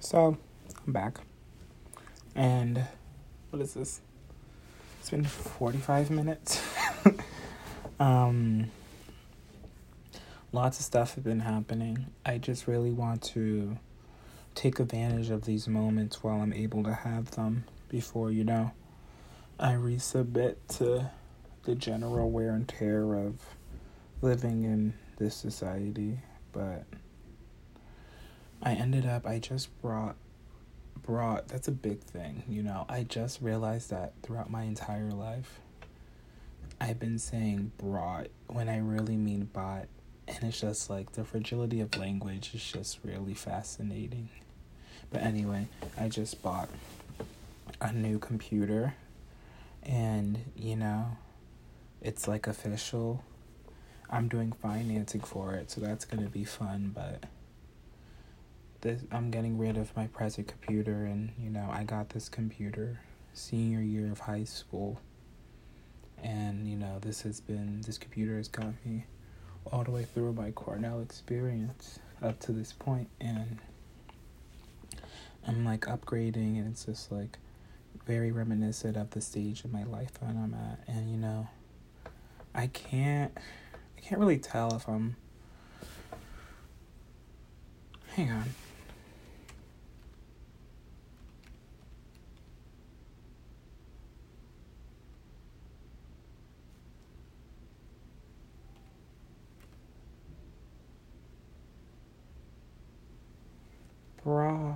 So, I'm back. And what is this? It's been 45 minutes. um lots of stuff has been happening. I just really want to take advantage of these moments while I'm able to have them before, you know, I resubmit to the general wear and tear of living in this society. But I ended up, I just brought, brought, that's a big thing, you know. I just realized that throughout my entire life, I've been saying brought when I really mean bought. And it's just like the fragility of language is just really fascinating. But anyway, I just bought a new computer and, you know, it's like official. I'm doing financing for it, so that's to be fun, but this I'm getting rid of my present computer and you know I got this computer senior year of high school. And you know this has been this computer has got me all the way through my Cornell experience up to this point. And I'm like upgrading and it's just like very reminiscent of the stage in my life that I'm at. And you know I can't I can't really tell if I'm hang on Bra.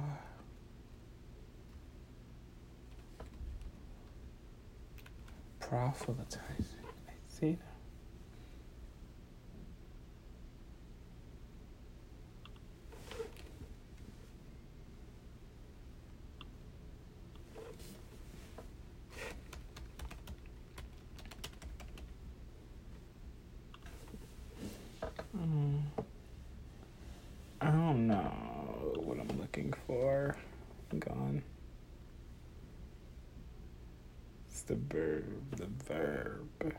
Proselytizing. I see that. Mm. I don't know what I'm looking for. Gone. It's the verb, the verb.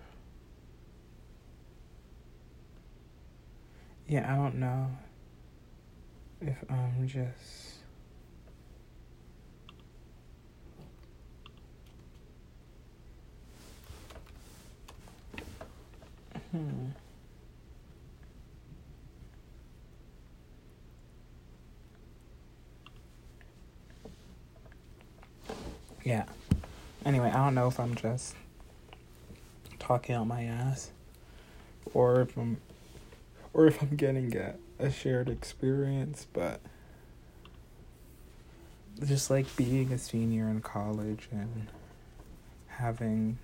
Yeah, I don't know if I'm just. Hmm. Yeah. Anyway, I don't know if I'm just talking out my ass or if I'm or if I'm getting a, a shared experience, but just like being a senior in college and having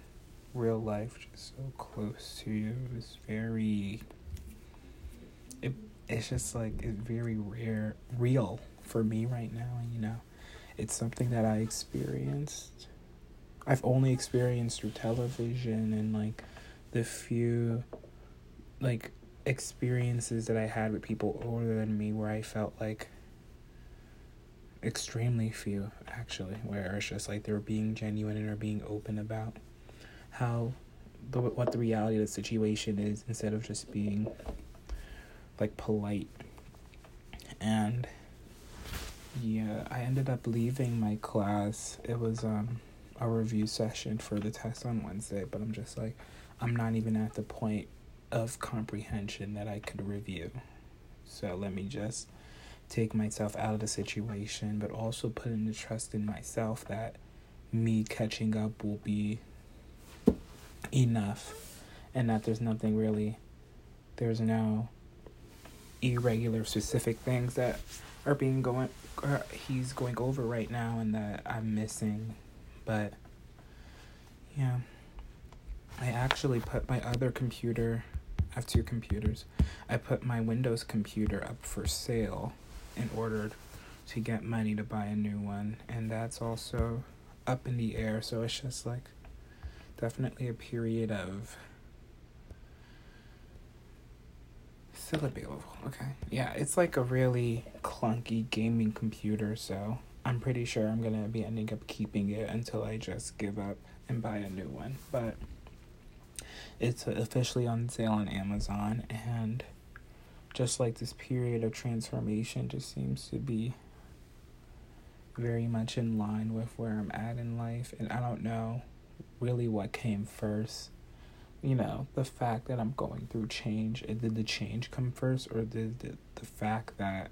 real life just so close to you is very it it's just like it's very rare real for me right now you know it's something that I experienced. I've only experienced through television and like the few like experiences that I had with people older than me where I felt like extremely few actually where it's just like they were being genuine and are being open about how the what the reality of the situation is instead of just being like polite and yeah, I ended up leaving my class. It was um a review session for the test on Wednesday, but I'm just like I'm not even at the point of comprehension that I could review. So let me just take myself out of the situation, but also put in the trust in myself that me catching up will be enough and that there's nothing really there's no irregular specific things that are being going he's going over right now and that I'm missing. But yeah. I actually put my other computer I have two computers. I put my Windows computer up for sale in order to get money to buy a new one and that's also up in the air so it's just like definitely a period of Still available. Okay. Yeah, it's like a really clunky gaming computer, so I'm pretty sure I'm gonna be ending up keeping it until I just give up and buy a new one. But it's officially on sale on Amazon, and just like this period of transformation just seems to be very much in line with where I'm at in life. And I don't know really what came first. You know, the fact that I'm going through change. Did the change come first, or did the, the fact that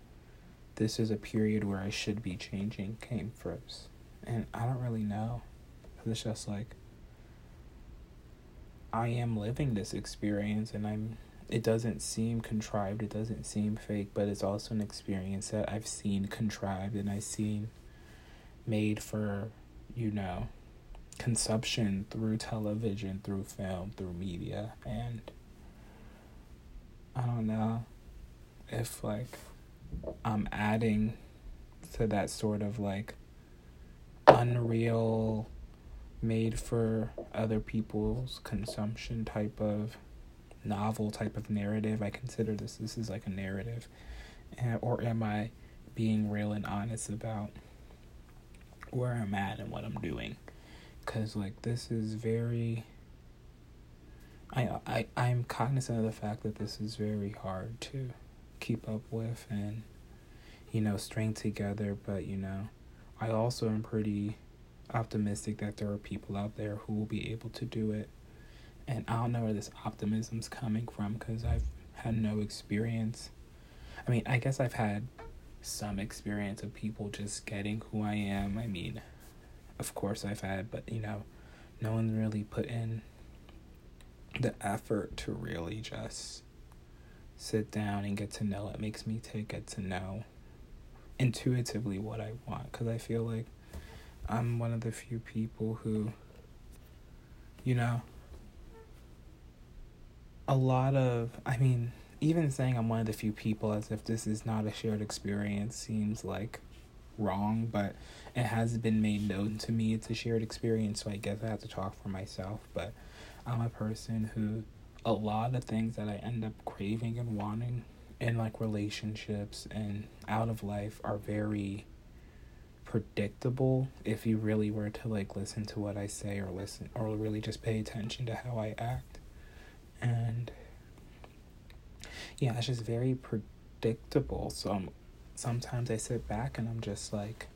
this is a period where I should be changing came first? And I don't really know. It's just like I am living this experience and I'm it doesn't seem contrived, it doesn't seem fake, but it's also an experience that I've seen contrived and I've seen made for, you know, consumption through television, through film, through media. And I don't know if, like, I'm adding to that sort of like unreal, made for other people's consumption type of novel type of narrative. I consider this this is like a narrative, and, or am I being real and honest about where I'm at and what I'm doing? Because like this is very. I I I'm cognizant of the fact that this is very hard to keep up with and you know string together, but you know I also am pretty optimistic that there are people out there who will be able to do it and I don't know where this optimism's coming from because I've had no experience. I mean, I guess I've had some experience of people just getting who I am. I mean, of course I've had, but you know, no one really put in the effort to really just sit down and get to know. It makes me to get to know intuitively what I want because I feel like I'm one of the few people who, you know, a lot of, I mean, even saying I'm one of the few people as if this is not a shared experience seems like wrong, but it has been made known to me it's a shared experience, so I guess I have to talk for myself. But I'm a person who a lot of things that I end up craving and wanting in like relationships and out of life are very predictable if you really were to like listen to what I say or listen or really just pay attention to how I act. And yeah, it's just very predictable. So I'm, sometimes I sit back and I'm just like,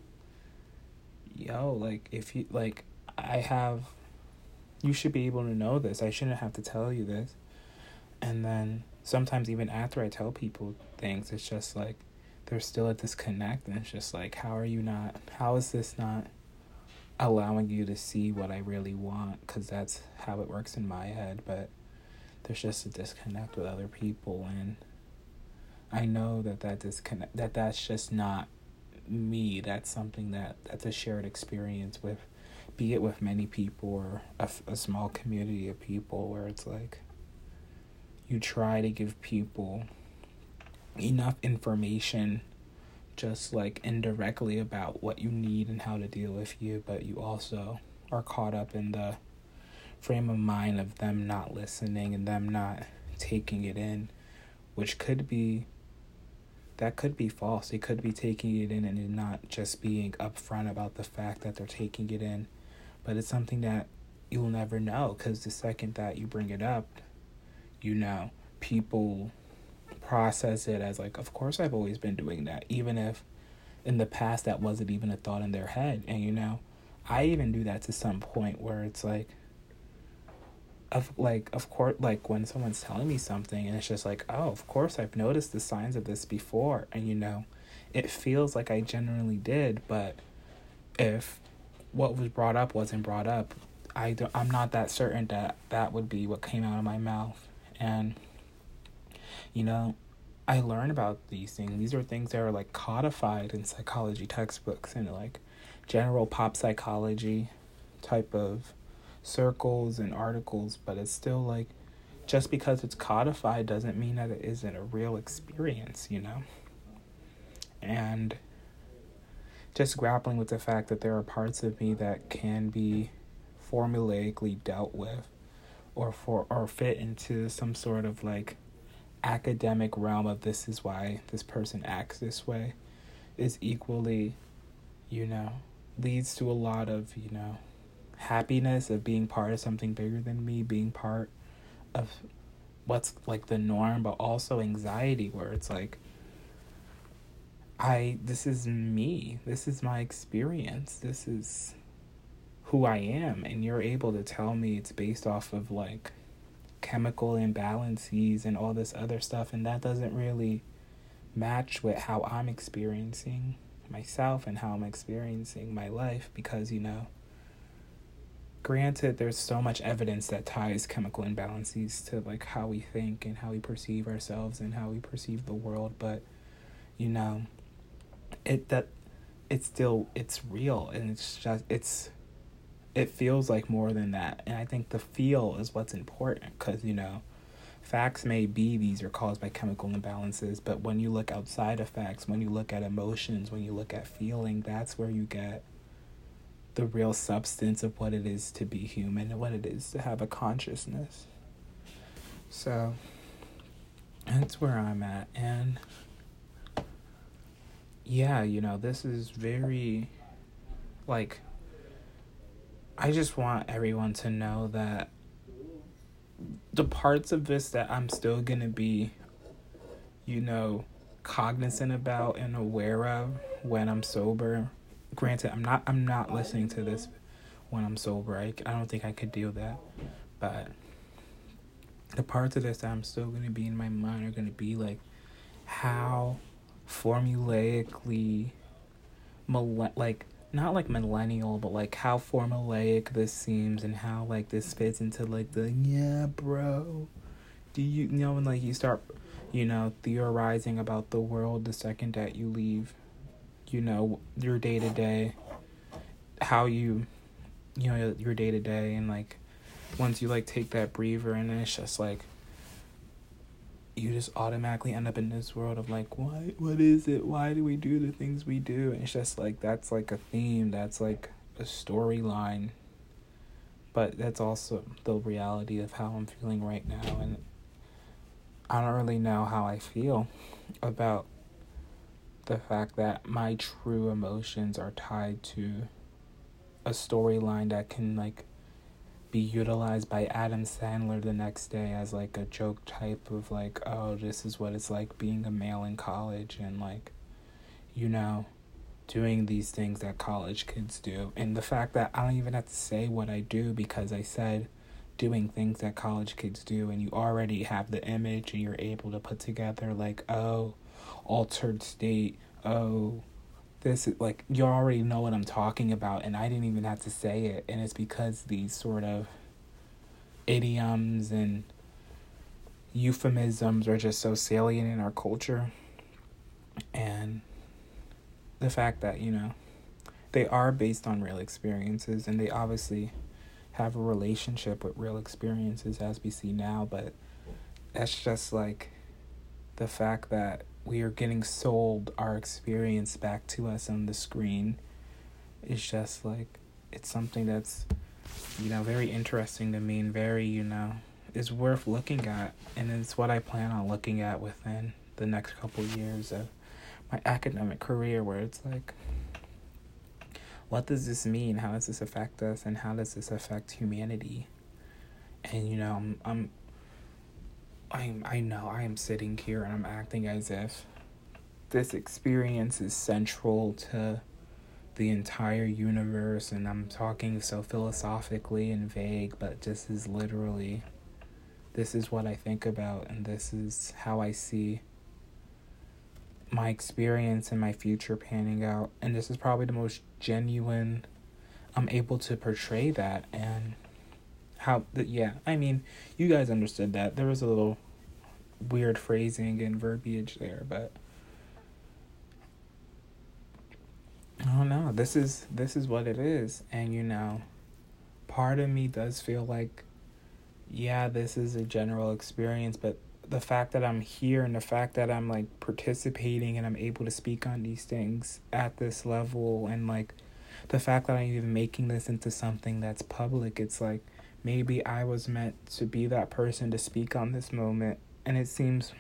yo, like, if you, like, I have, you should be able to know this. I shouldn't have to tell you this. And then sometimes, even after I tell people things, it's just like, there's still a disconnect. And it's just like, how are you not, how is this not allowing you to see what I really want? Because that's how it works in my head. But, there's just a disconnect with other people and I know that that disconnect that that's just not me that's something that that's a shared experience with be it with many people or a, a small community of people where it's like you try to give people enough information just like indirectly about what you need and how to deal with you but you also are caught up in the frame of mind of them not listening and them not taking it in, which could be that could be false. They could be taking it in and not just being upfront about the fact that they're taking it in, but it's something that you'll never know because the second that you bring it up, you know, people process it as like, of course I've always been doing that, even if in the past that wasn't even a thought in their head. And you know, I even do that to some point where it's like, of like of course like when someone's telling me something and it's just like oh of course i've noticed the signs of this before and you know it feels like i genuinely did but if what was brought up wasn't brought up. I don't, i'm not that certain that that would be what came out of my mouth. And you know i learn about these things. These are things that are like codified in psychology textbooks and like general pop psychology type of circles and articles, but it's still like just because it's codified doesn't mean that it isn't a real experience, you know? And just grappling with the fact that there are parts of me that can be formulaically dealt with or for or fit into some sort of like academic realm of this is why this person acts this way is equally you know leads to a lot of you know happiness of being part of something bigger than me, being part of what's like the norm, but also anxiety where it's like I this is me. This is my experience. This is who I am and you're able to tell me it's based off of like chemical imbalances and all this other stuff and that doesn't really match with how I'm experiencing myself and how I'm experiencing my life because you know granted there's so much evidence that ties chemical imbalances to like how we think and how we perceive ourselves and how we perceive the world but you know it that it's still it's real and it's just it's it feels like more than that and i think the feel is what's important because you know facts may be these are caused by chemical imbalances but when you look outside of facts when you look at emotions when you look at feeling that's where you get the real substance of what it is to be human and what it is to have a consciousness. So that's where I'm at. And yeah, you know, this is very like I just want everyone to know that the parts of this that I'm still going to be you know cognizant about and aware of when I'm sober. Granted i'm not i'm not listening to this when i'm sober. I, I don't think i could do that. But the parts of this that i'm still going to be in my mind are going to be like how formulaically like not like millennial but like how formulaic this seems and how like this fits into like the yeah bro do you, you know when like you start you know theorizing about the world the second that you leave you know your day to day how you you know your day to day and like once you like take that breather and it's just like you just automatically end up in this world of like why what is it? Why do we do the things we do? And it's just like that's like a theme. That's like a storyline. But that's also the reality of how I'm feeling right now. And I don't really know how I feel about the fact that my true emotions are tied to a storyline that can like be utilized by Adam Sandler the next day as like a joke type of like oh this is what it's like being a male in college and like you know doing these things that college kids do and the fact that I don't even have to say what I do because I said doing things that college kids do and you already have the image and you're able to put together like oh altered state. Oh, this like you already know what I'm talking about, and I didn't even have to say it. And it's because these sort of idioms and euphemisms are just so salient in our culture. And the fact that, you know, they are based on real experiences and they obviously have a relationship with real experiences as we see now, but that's just like the fact that we are getting sold our experience back to us on the screen. Is just like it's something that's you know very interesting to me and very you know is worth looking at. And it's what I plan on looking at within the next couple of years of my academic career where it's like what does this mean? How does this affect us? And how does this affect humanity? And you know I'm, I'm I I know I am sitting here and I'm acting as if this experience is central to the entire universe and I'm talking so philosophically and vague, but this is literally this is what I think about and this is how I see my experience and my future panning out. And this is probably the most genuine I'm able to portray that and how the yeah i mean you guys understood that. There was a little weird phrasing and verbiage there but i don't know. This is this is what it is. And you know part of me does feel like yeah this is a general experience but the fact that i'm here and the fact that i'm like participating and i'm able to speak on these things at this level and like the fact that i'm even making this into something that's public it's like maybe I was meant to be that person to speak on this moment. And it seems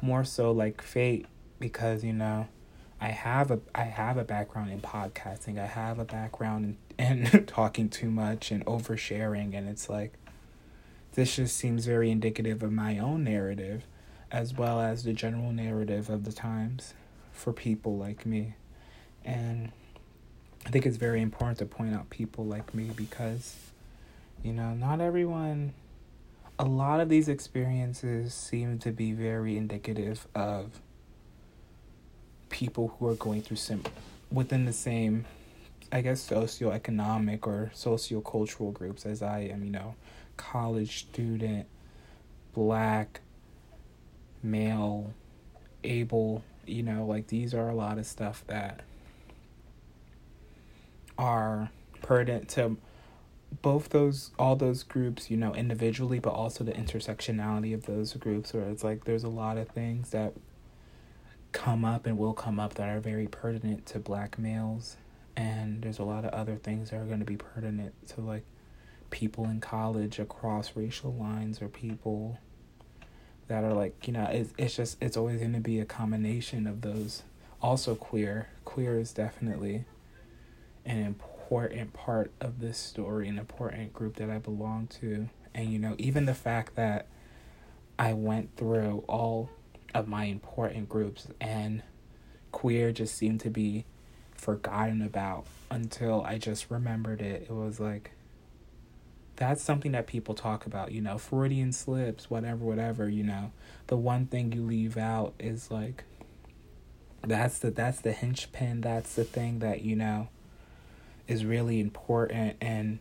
more so like fate because, you know, I have a I have a background in podcasting. I have a background in, in talking too much and oversharing and it's like this just seems very indicative of my own narrative as well as the general narrative of the times for people like me. And I think it's very important to point out people like me because, you know, not everyone, a lot of these experiences seem to be very indicative of people who are going through sim within the same I guess socioeconomic or sociocultural groups as I am, you know, college student, black, male, able, you know, like these are a lot of stuff that are pertinent to both those all those groups, you know, individually, but also the intersectionality of those groups where it's like there's a lot of things that come up and will come up that are very pertinent to black males. And there's a lot of other things that are going to be pertinent to like people in college across racial lines or people that are like you know it's, it's just it's always going to be a combination of those. Also queer queer is definitely an important part of this story an important group that i belong to and you know even the fact that i went through all of my important groups and queer just seemed to be forgotten about until I just remembered it. It was like that's something that people talk about, you know, Freudian slips, whatever, whatever, you know. The one thing you leave out is like that's the that's the hinge pin, that's the thing that, you know, is really important and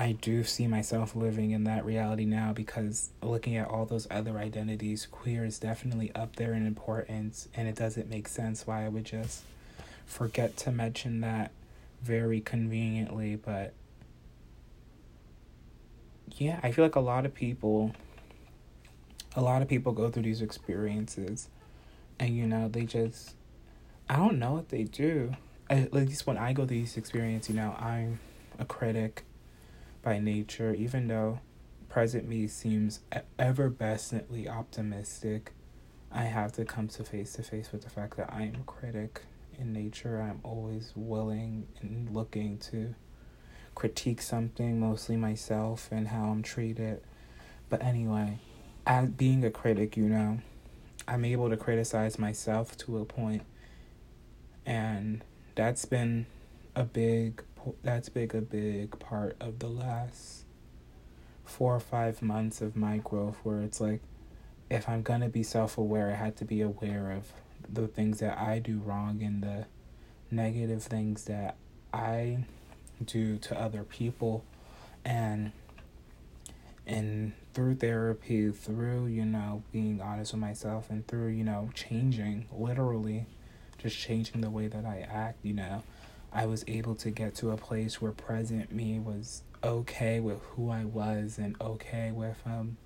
I do see myself living in that reality now because looking at all those other identities, queer is definitely up there in importance and it doesn't make sense why I would just forget to mention that very conveniently, but yeah, I feel like a lot of people a lot of people go through these experiences and you know, they just I don't know what they do. At least when I go through these experiences, you know, I'm a critic by nature, even though present me seems ever bestly optimistic. I have to come to face to face with the fact that I am a critic in nature. I'm always willing and looking to critique something, mostly myself and how I'm treated. But anyway, as being a critic, you know, I'm able to criticize myself to a point, and that's been a big that's been a big part of the last four or five months of my growth where it's like if I'm gonna be self aware I had to be aware of the things that I do wrong and the negative things that I do to other people. And and through therapy through you know being honest with myself and through you know changing literally just changing the way that I act you know? I was able to get to a place where present me was okay with who I was and okay with um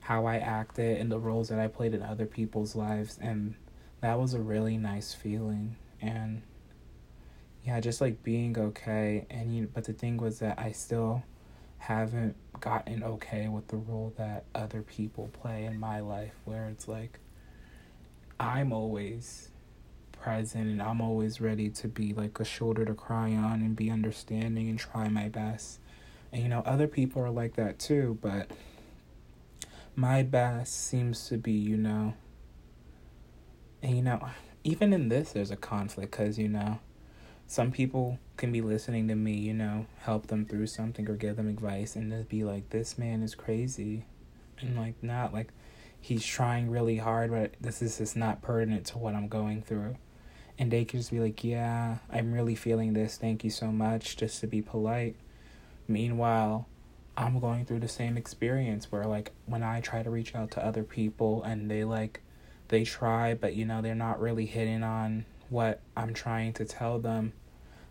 how I acted and the roles that I played in other people's lives and that was a really nice feeling. And yeah just like being okay and you but the thing was that i still haven't gotten okay with the role that other people play in my life where it's like i'm always and i'm always ready to be like a shoulder to cry on and be understanding and try my best and you know other people are like that too but my best seems to be you know and you know, even in this, there's a conflict because, you know, some people can be listening to me, you know, help them through something or give them advice and just be like, this man is crazy. And like, not like he's trying really hard, but this is just not pertinent to what I'm going through. And they can just be like, yeah, I'm really feeling this. Thank you so much, just to be polite. Meanwhile, I'm going through the same experience where, like, when I try to reach out to other people and they, like, they try, but you know, they're not really hitting on what I'm trying to tell them.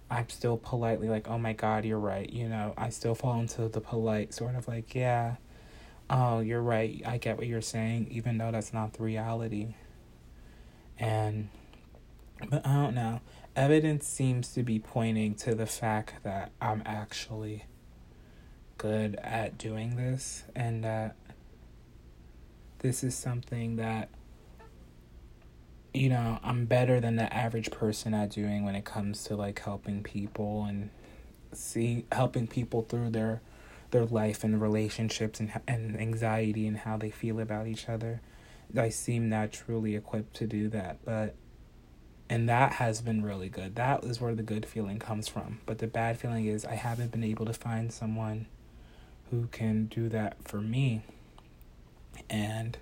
I'm still politely like, oh my God, you're right. You know, I still fall into the polite sort of like, yeah, oh, you're right. I get what you're saying, even though that's not the reality. And, but I don't know. Evidence seems to be pointing to the fact that I'm actually good at doing this and that this is something that you know, I'm better than the average person at doing when it comes to like helping people and see helping people through their their life and relationships and and anxiety and how they feel about each other. I seem naturally equipped to do that, but And that has been really good. That is where the good feeling comes from. But the bad feeling is I haven't been able to find someone who can do that for me. And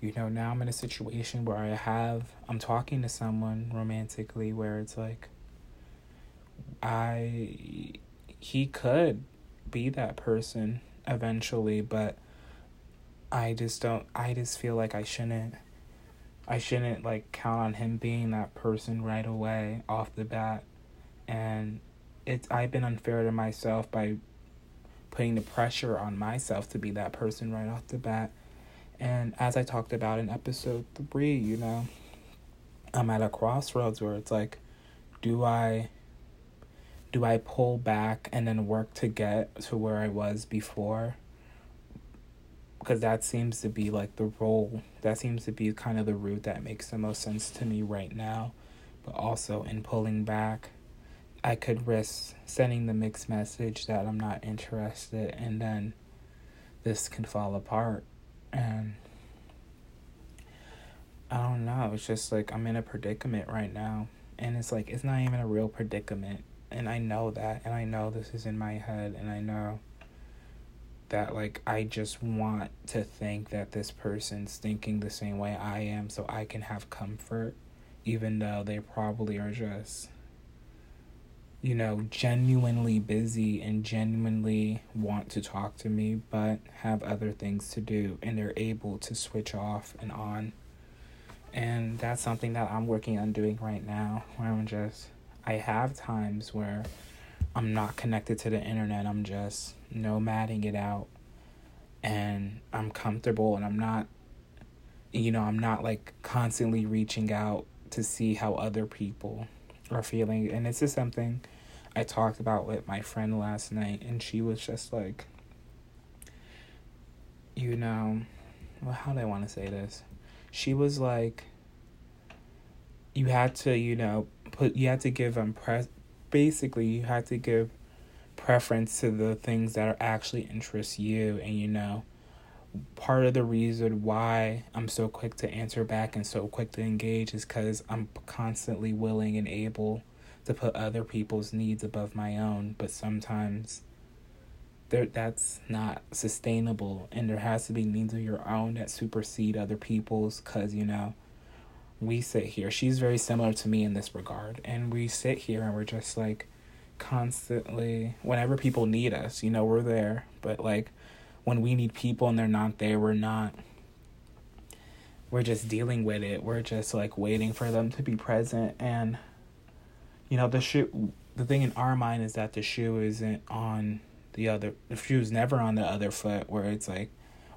you know, now I'm in a situation where I have I'm talking to someone romantically where it's like I he could be that person eventually, but I just don't I just feel like I shouldn't I shouldn't like count on him being that person right away off the bat. And it's I've been unfair to myself by putting the pressure on myself to be that person right off the bat. And as I talked about in episode 3, you know, I'm at a crossroads where it's like do I do I pull back and then work to get to where I was before? Because that seems to be like the role, that seems to be kind of the route that makes the most sense to me right now. But also in pulling back, I could risk sending the mixed message that I'm not interested, and then this can fall apart. And I don't know, it's just like I'm in a predicament right now. And it's like, it's not even a real predicament and I know that and I know this is in my head and I know that like I just want to think that this person's thinking the same way I am so I can have comfort even though they probably are just you know genuinely busy and genuinely want to talk to me but have other things to do and they're able to switch off and on. And that's something that I'm working on doing right now where I'm just I have times where I'm not connected to the internet. I'm just nomading it out and I'm comfortable and I'm not you know, I'm not like constantly reaching out to see how other people are feeling. And this is something I talked about with my friend last night and she was just like you know, well how do I want to say this? She was like you had to, you know, put you had to give them pre- basically you have to give preference to the things that are actually interest you and you know part of the reason why I'm so quick to answer back and so quick to engage is cuz I'm constantly willing and able to put other people's needs above my own but sometimes there that's not sustainable and there has to be needs of your own that supersede other people's cuz you know we sit here. She's very similar to me in this regard. And we sit here and we're just like constantly, whenever people need us, you know, we're there. But like when we need people and they're not there, we're not. We're just dealing with it. We're just like waiting for them to be present. And, you know, the shoe, the thing in our mind is that the shoe isn't on the other, the shoe's never on the other foot where it's like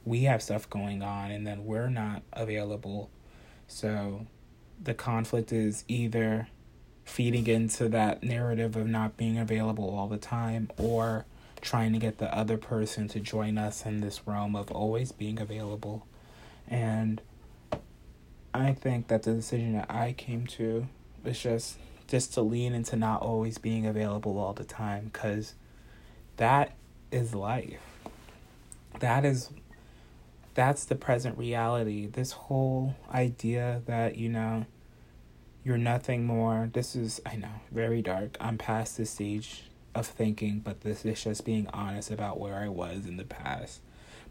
we have stuff going on and then we're not available. So the conflict is either feeding into that narrative of not being available all the time or trying to get the other person to join us in this realm of always being available. And I think that the decision that I came to was just just to lean into not always being available all the time cuz that is life. That is that's the present reality. This whole idea that, you know, you're nothing more. This is, I know, very dark. I'm past this stage of thinking, but this is just being honest about where I was in the past.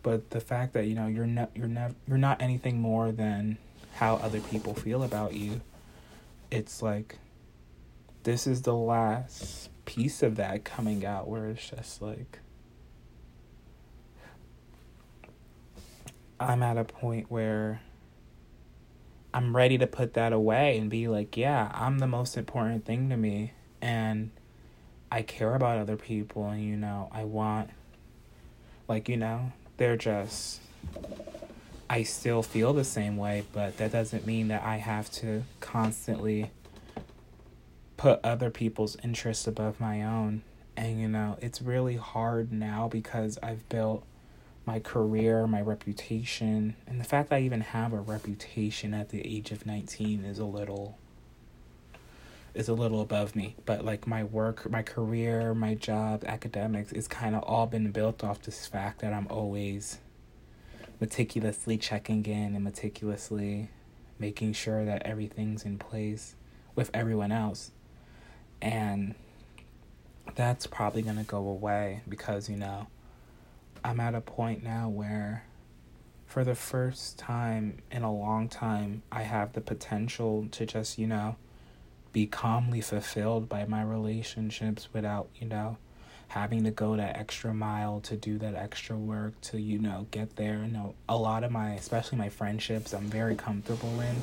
But the fact that, you know, you're not you're never you're not anything more than how other people feel about you. It's like this is the last piece of that coming out where it's just like I'm at a point where I'm ready to put that away and be like, yeah, I'm the most important thing to me and I care about other people and you know, I want like, you know, they're just I still feel the same way, but that doesn't mean that I have to constantly put other people's interests above my own. And you know, it's really hard now because I've built my career, my reputation, and the fact that I even have a reputation at the age of 19 is a little is a little above me. But like my work, my career, my job, academics, it's kind of all been built off this fact that I'm always meticulously checking in and meticulously making sure that everything's in place with everyone else. And that's probably going to go away because, you know, I'm at a point now where for the first time in a long time, I have the potential to just, you know, be calmly fulfilled by my relationships without, you know, having to go that extra mile to do that extra work to, you know, get there. You know, a lot of my, especially my friendships, I'm very comfortable in.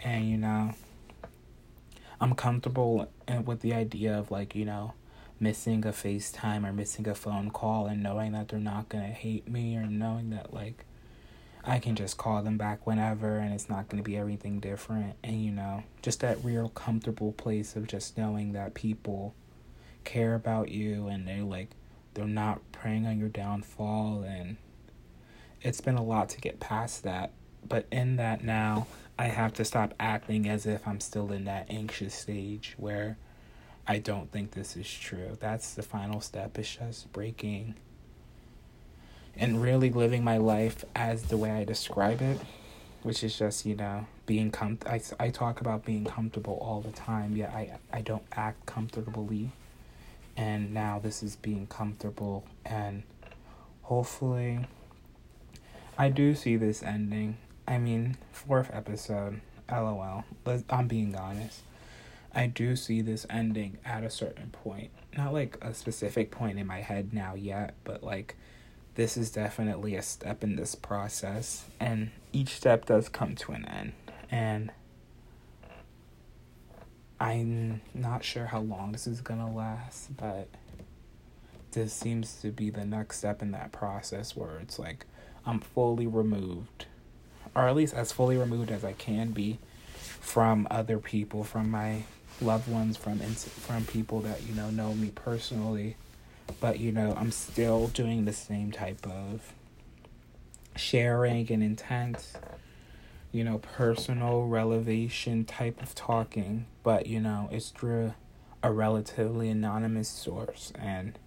And, you know, I'm comfortable eh, with the idea of, like, you know, missing a FaceTime or missing a phone call and knowing that they're not going to hate me or knowing that, like, I can just call them back whenever and it's not going to be everything different. And, you know, just that real comfortable place of just knowing that people care about you and they're like, they're not preying on your downfall. And it's been a lot to get past that. But in that now, I have to stop acting as if I'm still in that anxious stage where I don't think this is true. That's the final step. It's just breaking and really living my life as the way I describe it, which is just, you know, being com I, I talk about being comfortable all the time, yet I, I don't act comfortably. And now this is being comfortable and hopefully I do see this ending. I mean, fourth episode, lol. But I'm being honest. I do see this ending at a certain point. Not like a specific point in my head now yet, but like this is definitely a step in this process, and each step does come to an end. And I'm not sure how long this is gonna last, but this seems to be the next step in that process where it's like I'm fully removed, or at least as fully removed as I can be from other people, from my loved ones, from from people that you know know me personally but you know, I'm still doing the same type of sharing and intense, you know, personal revelation type of talking, but you know, it's through a relatively anonymous source and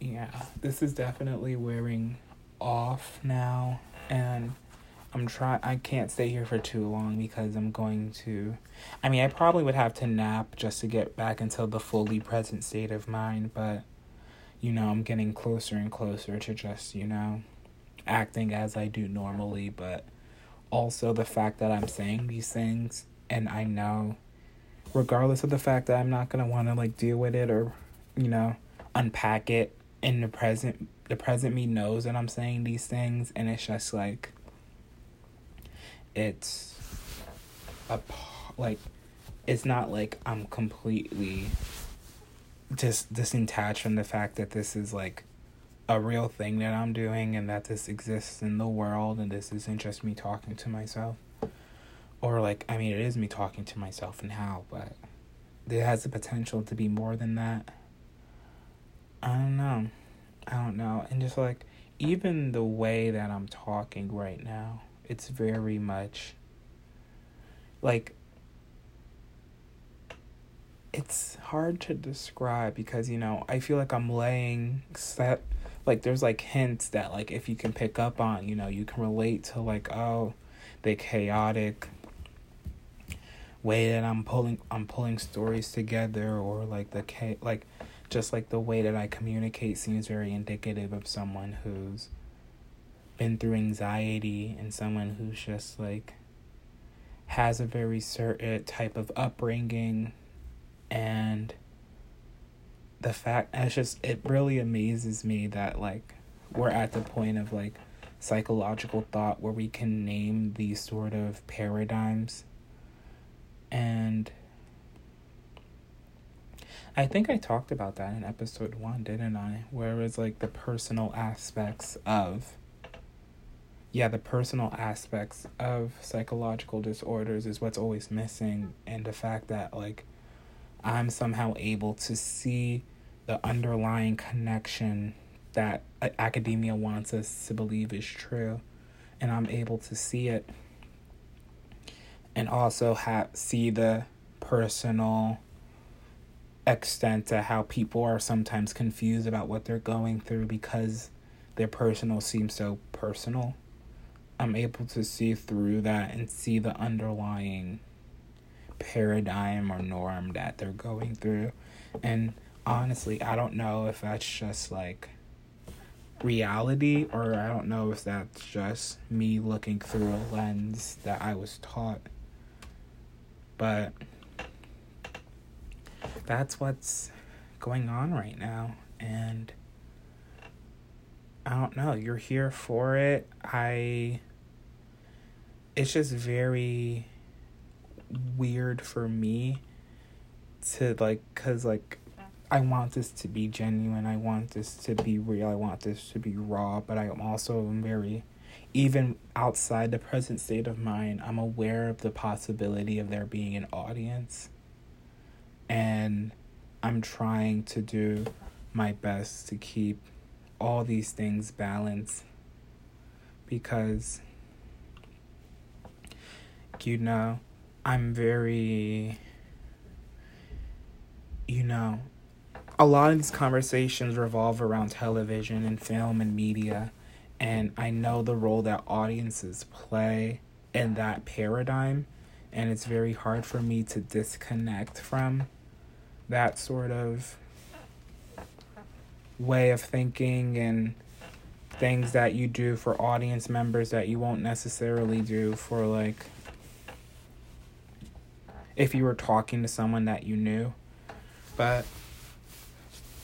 yeah, this is definitely wearing off now and I'm trying I can't stay here for too long because I'm going to I mean, I probably would have to nap just to get back into the fully present state of mind, but you know, I'm getting closer and closer to just, you know, acting as I do normally, but also the fact that I'm saying these things and I know regardless of the fact that I'm not going to want to like deal with it or, you know, unpack it in the present the present me knows that I'm saying these things and it's just like it's a like it's not like I'm completely just disattached from the fact that this is like a real thing that I'm doing and that this exists in the world and this isn't just me talking to myself. Or like I mean it is me talking to myself and how, but it has the potential to be more than that. I don't know. I don't know. And just like even the way that I'm talking right now it's very much like it's hard to describe because you know I feel like I'm laying set like there's like hints that like if you can pick up on you know you can relate to like oh the chaotic way that I'm pulling I'm pulling stories together or like the like just like the way that I communicate seems very indicative of someone who's been through anxiety and someone who's just like has a very certain type of upbringing and the fact it's just it really amazes me that like we're at the point of like psychological thought where we can name these sort of paradigms. And I think I talked about that in episode 1 didn't I? Where it was like the personal aspects of yeah, the personal aspects of psychological disorders is what's always missing, and the fact that, like, I'm somehow able to see the underlying connection that academia wants us to believe is true, and I'm able to see it, and also have see the personal extent to how people are sometimes confused about what they're going through because their personal seems so personal I'm able to see through that and see the underlying paradigm or norm that they're going through. And honestly, I don't know if that's just like reality or I don't know if that's just me looking through a lens that I was taught. But that's what's going on right now and I don't know, you're here for it. I it's just very weird for me to like cuz like I want this to be genuine. I want this to be real. I want this to be raw, but I am also very even outside the present state of mind, I'm aware of the possibility of there being an audience. And I'm trying to do my best to keep all these things balance because you know, I'm very you know, a lot of these conversations revolve around television and film and media, and I know the role that audiences play in that paradigm, and it's very hard for me to disconnect from that sort of way of thinking and things that you do for audience members that you won't necessarily do for like if you were talking to someone that you knew but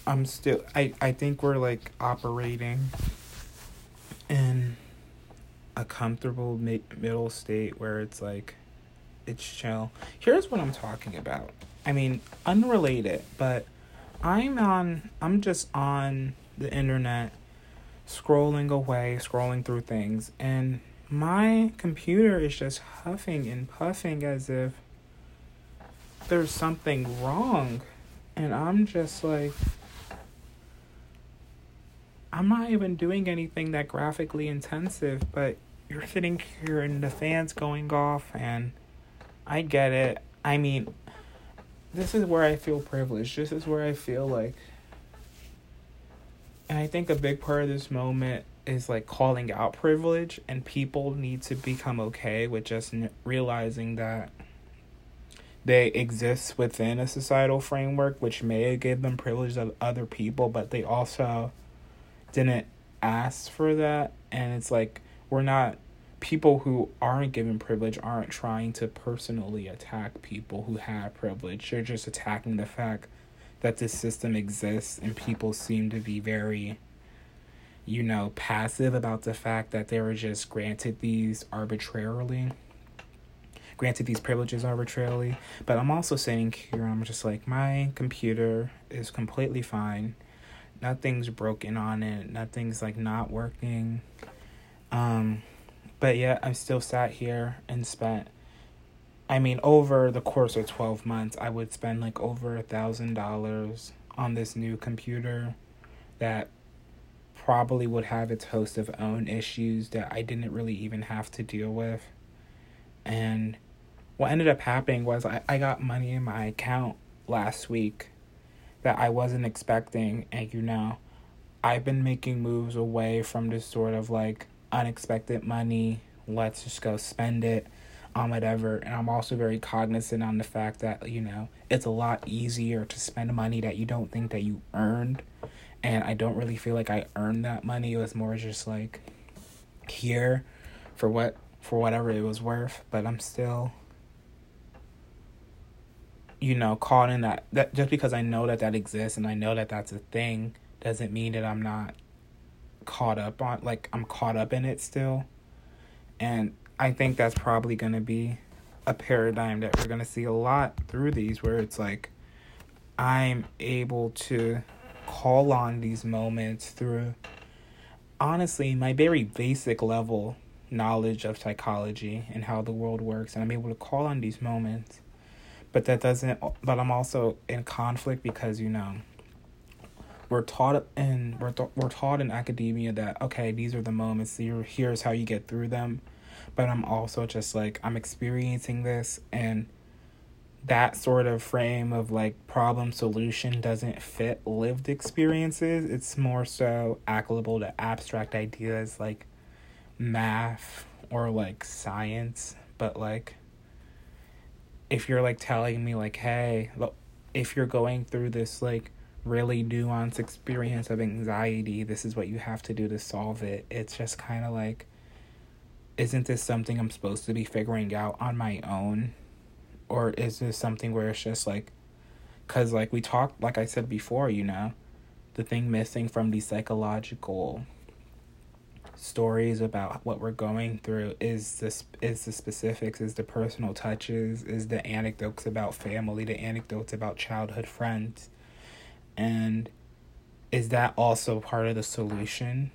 I'm still I I think we're like operating in a comfortable mid- middle state where it's like it's chill. Here's what I'm talking about. I mean, unrelated, but I'm on I'm just on the internet scrolling away, scrolling through things and my computer is just huffing and puffing as if there's something wrong. And I'm just like I'm not even doing anything that graphically intensive, but you're sitting here and the fans going off, and I get it. I mean, this is where I feel privileged. This is where I feel like, and I think a big part of this moment is like calling out privilege, and people need to become okay with just realizing that they exist within a societal framework which may give them privilege of other people, but they also didn't ask for that and it's like we're not people who aren't given privilege aren't trying to personally attack people who have privilege. They're just attacking the fact that this system exists and people seem to be very you know passive about the fact that they were just granted these arbitrarily granted these privileges arbitrarily. But i'm also saying here i'm just like my computer is completely fine. Nothing's broken on it. Nothing's like not working. Um but yet i'm still sat here and spent i mean over the course of 12 months i would spend like over a thousand dollars on this new computer that probably would have its host of own issues that i didn't really even have to deal with and what ended up happening was i, I got money in my account last week that I wasn't expecting. And, you know, I've been making moves away from this sort of like unexpected money, let's just go spend it on whatever. And I'm also very cognizant on the fact that, you know, it's a lot easier to spend money that you don't think that you earned. And I don't really feel like I earned that money. It was more just like here for what for whatever it was worth, but I'm still you know, caught in that, that just because I know that that exists and I know that that's a thing doesn't mean that I'm not caught up on, like, I'm caught up in it still. And I think that's probably going to be a paradigm that we're going to see a lot through these where it's like I'm able to call on these moments through honestly my very basic level knowledge of psychology and how the world works and I'm able to call on these moments but that doesn't but i'm also in conflict because you know we're taught in we're, th- we're taught in academia that okay these are the moments here here's how you get through them. But i'm also just like i'm experiencing this and that sort of frame of like problem solution doesn't fit lived experiences. It's more so applicable to abstract ideas like math or like science, but like if you're like telling me like hey, look, if you're going through this like really nuanced experience of anxiety, this is what you have to do to solve it. It's just kind of like isn't this something I'm supposed to be figuring out on my own? Or is this something where it's just like, because like we talked, like I said before, you know, the thing missing from these psychological stories about what we're going through is this is the specifics is the personal touches is the anecdotes about family the anecdotes about childhood friends and is that also part of the solution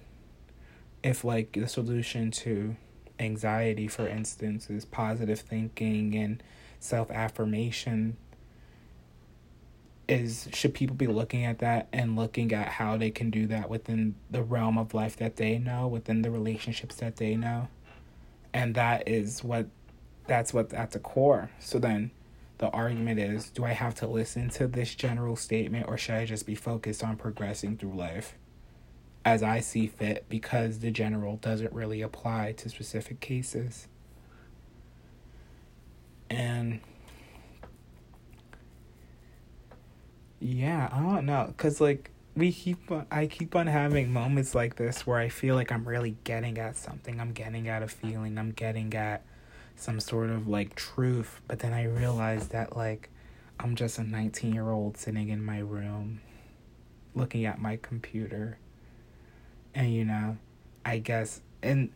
if like the solution to anxiety, for instance, is positive thinking and self affirmation. Is should people be looking at that and looking at how they can do that within the realm of life that they know, within the relationships that they know? And that is what that's what at the core. So then the argument is do I have to listen to this general statement or should I just be focused on progressing through life? as I see fit because the general doesn't really apply to specific cases. And yeah, I don't know cuz like we keep I keep on having moments like this where I feel like I'm really getting at something. I'm getting at a feeling. I'm getting at some sort of like truth, but then I realized that like I'm just a 19-year-old sitting in my room looking at my computer. And you know i guess and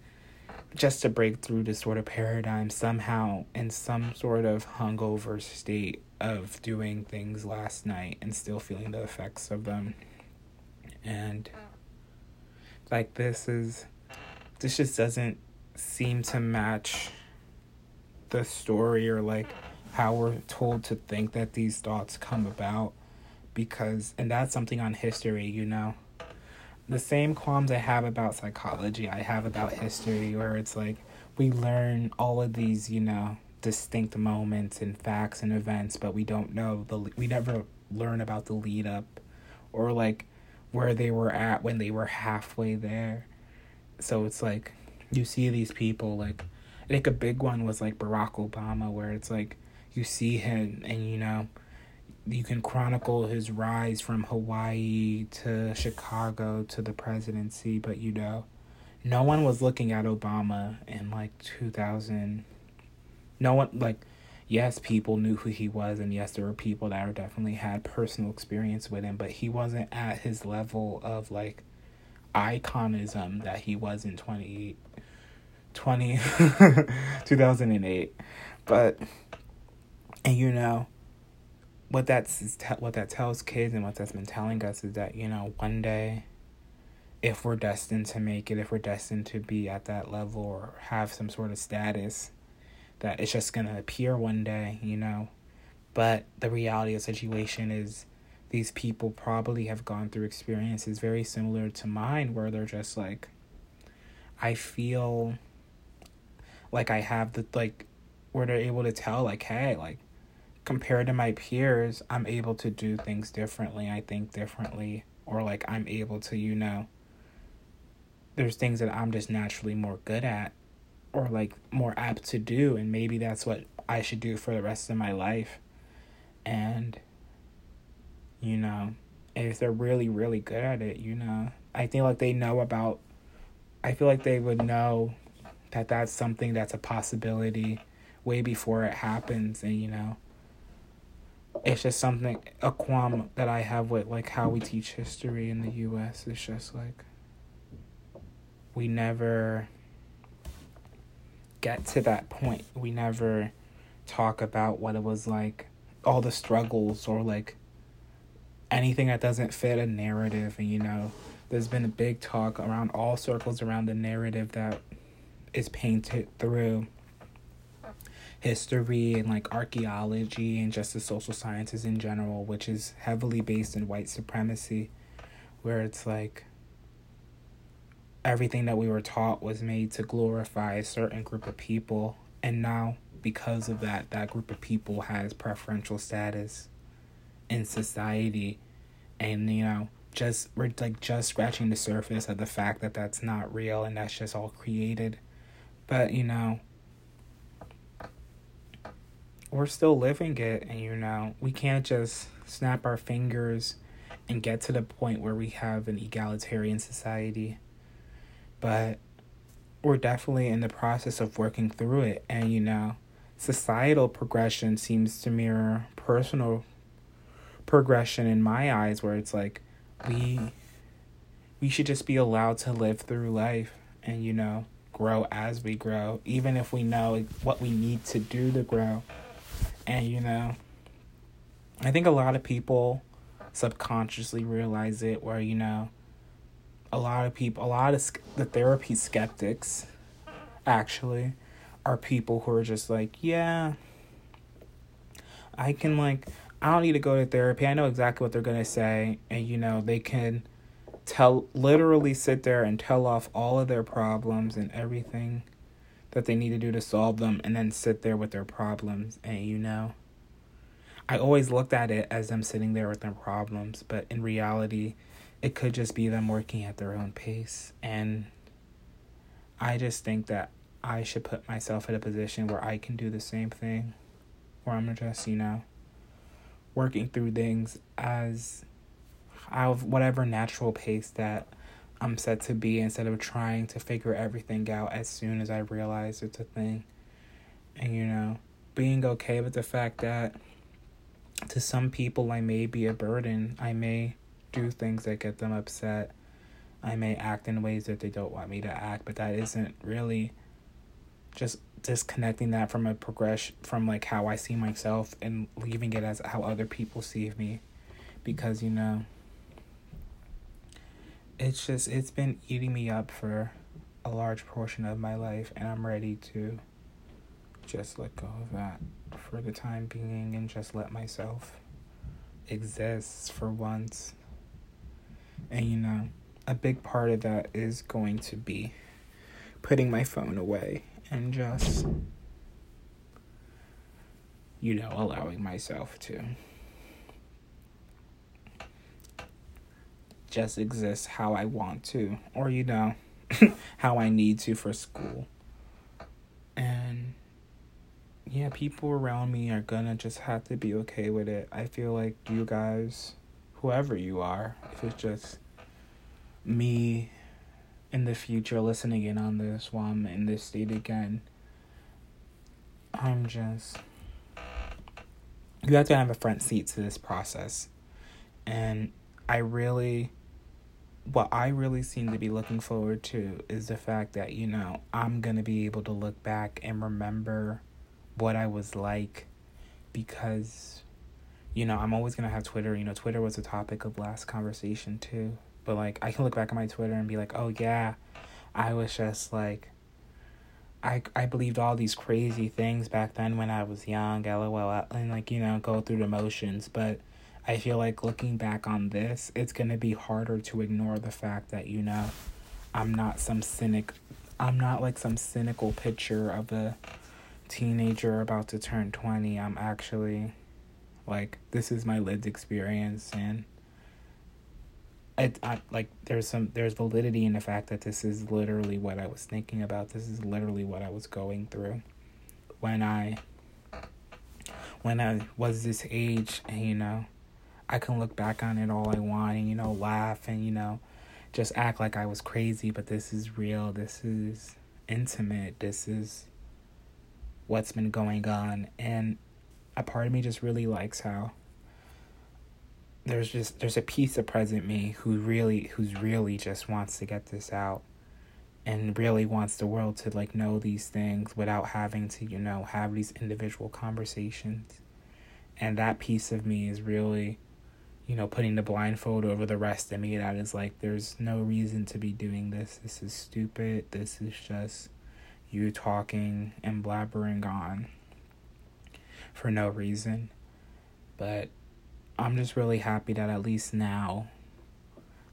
just to break through this sort of paradigm somehow in some sort of hungover state of doing things last night and still feeling the effects of them. And like this is this just doesn't seem to match the story or like how we're told to think that these thoughts come about because and that's something on history you know the same qualms I have about psychology, I have about history, where it's like we learn all of these, you know, distinct moments and facts and events, but we don't know the we never learn about the lead up or like where they were at when they were halfway there. So it's like you see these people like Think a big one was like Barack Obama where it's like you see him and you know you can chronicle his rise from Hawaii to Chicago to the presidency, but you know, no one was looking at Obama in like 2000. No one, like, yes, people knew who he was, and yes, there were people that definitely had personal experience with him, but he wasn't at his level of like iconism that he was in 20, 20 2008. But, and you know, what that's what that tells kids and what that's been telling us is that you know one day if we're destined to make it if we're destined to be at that level or have some sort of status that it's just going to appear one day you know but the reality of the situation is these people probably have gone through experiences very similar to mine where they're just like i feel like i have the like where they're able to tell like hey like compared to my peers, I'm able to do things differently. I think differently, or like I'm able to, you know, there's things that I'm just naturally more good at or like more apt to do. And maybe that's what I should do for the rest of my life. And, you know, if they're really, really good at it, you know, I think like they know about, I feel like they would know that that's something that's a possibility way before it happens. And, you know, it's just something a qualm that I have with like how we teach history in the US. It's just like we never get to that point. We never talk about what it was like, all the struggles or like anything that doesn't fit a narrative and you know, there's been a big talk around all circles around the narrative that is painted through history and like archaeology and just the social sciences in general, which is heavily based in white supremacy, where it's like everything that we were taught was made to glorify a certain group of people. And now, because of that, that group of people has preferential status in society. And, you know, just we're like just scratching the surface of the fact that that's not real and that's just all created But, you know, we're still living it, and, you know, we can't just snap our fingers and get to the point where we have an egalitarian society. But we're definitely in the process of working through it, and, you know, societal progression seems to mirror personal progression in my eyes where it's like we we should just be allowed to live through life and you know grow as we grow even if we know what we need to do to grow and you know i think a lot of people subconsciously realize it where you know a lot of people a lot of the therapy skeptics actually are people who are just like yeah i can like I don't need to go to therapy. I know exactly what they're going to say. And, you know, they can tell, literally sit there and tell off all of their problems and everything that they need to do to solve them and then sit there with their problems. And, you know, I always looked at it as them sitting there with their problems. But in reality, it could just be them working at their own pace. And I just think that I should put myself in a position where I can do the same thing. Where I'm just, you know, working through things as out of whatever natural pace that I'm set to be instead of trying to figure everything out as soon as I realize it's a thing. And you know, being okay with the fact that to some people I may be a burden. I may do things that get them upset. I may act in ways that they don't want me to act, but that isn't really just disconnecting that from a progression from like how I see myself and leaving it as how other people see me because you know it's just it's been eating me up for a large portion of my life and I'm ready to just let go of that for the time being and just let myself exist for once. And you know, a big part of that is going to be putting my phone away and just, you know, allowing myself to just exist how I want to, or, you know, how I need to for school. And yeah, people around me are gonna just have to be okay with it. I feel like you guys, whoever you are, if it's just me in the future listening in on this while I'm in this state again. I'm just. You have to have a front seat to this process. And I really. What I really seem to be looking forward to is the fact that, you know, I'm going to be able to look back and remember what I was like because, you know, I'm always going to have Twitter. You know, Twitter was a topic of last conversation too but like I can look back at my Twitter and be like, "Oh yeah, I was just like I I believed all these crazy things back then when I was young, lol, and like, you know, go through the motions, but I feel like looking back on this, it's going to be harder to ignore the fact that, you know, I'm not some cynic I'm not like some cynical picture of a teenager about to turn 20. I'm actually like this is my lived experience and I, I like there's some there's validity in the fact that this is literally what I was thinking about. This is literally what I was going through when I when I was this age you know I can look back on it all I want and you know laugh and you know just act like I was crazy but this is real. This is intimate. This is what's been going on and a part of me just really likes how there's just there's a piece of present me who really who's really just wants to get this out and really wants the world to like know these things without having to you know have these individual conversations and that piece of me is really you know putting the blindfold over the rest of me that is like there's no reason to be doing this. This is stupid. This is just you talking and blabbering on for no reason. But I'm just really happy that at least now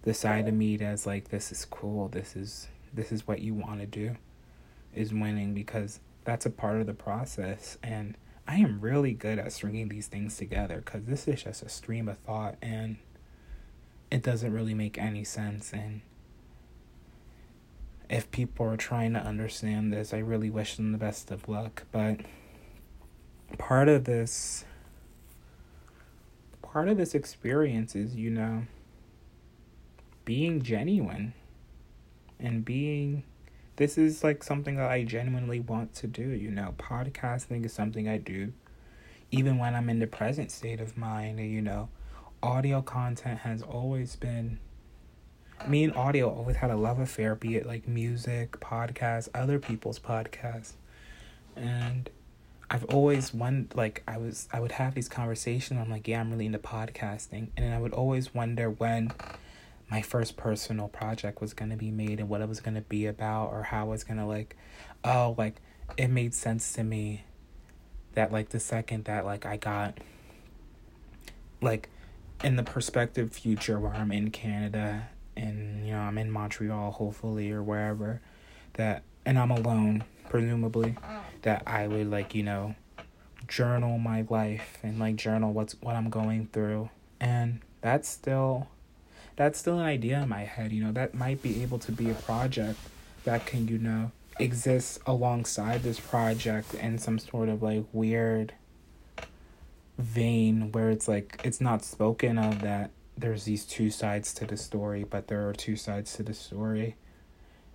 the side of me that's like this is cool, this is this is what you want to do is winning because that's a part of the process. And I am really good at stringing these things together cuz this is just a stream of thought and it doesn't really make any sense and if people are trying to understand this, I really wish them the best of luck. But part of this part of this experience is, you know, being genuine and being this is like something that I genuinely want to do, you know. Podcasting is something I do even when I'm in the present state of mind, you know. Audio content has always been me and audio always had a love affair, be it like music, podcasts, other people's podcasts. And I've always one like I was I would have these conversations. I'm like, yeah, I'm really into podcasting, and then I would always wonder when my first personal project was gonna be made and what it was gonna be about, or how it's gonna like, oh, like it made sense to me that like the second that like I got like in the perspective future where I'm in Canada and you know I'm in Montreal hopefully or wherever that and I'm alone presumably that I would like you know journal my life and like journal what's what I'm going through. And that's still that's still an idea in my head you know that might be able to be a project that can you know exist alongside this project in some sort of like weird vein where it's like it's not spoken of that there's these two sides to the story, but there are two sides to the story.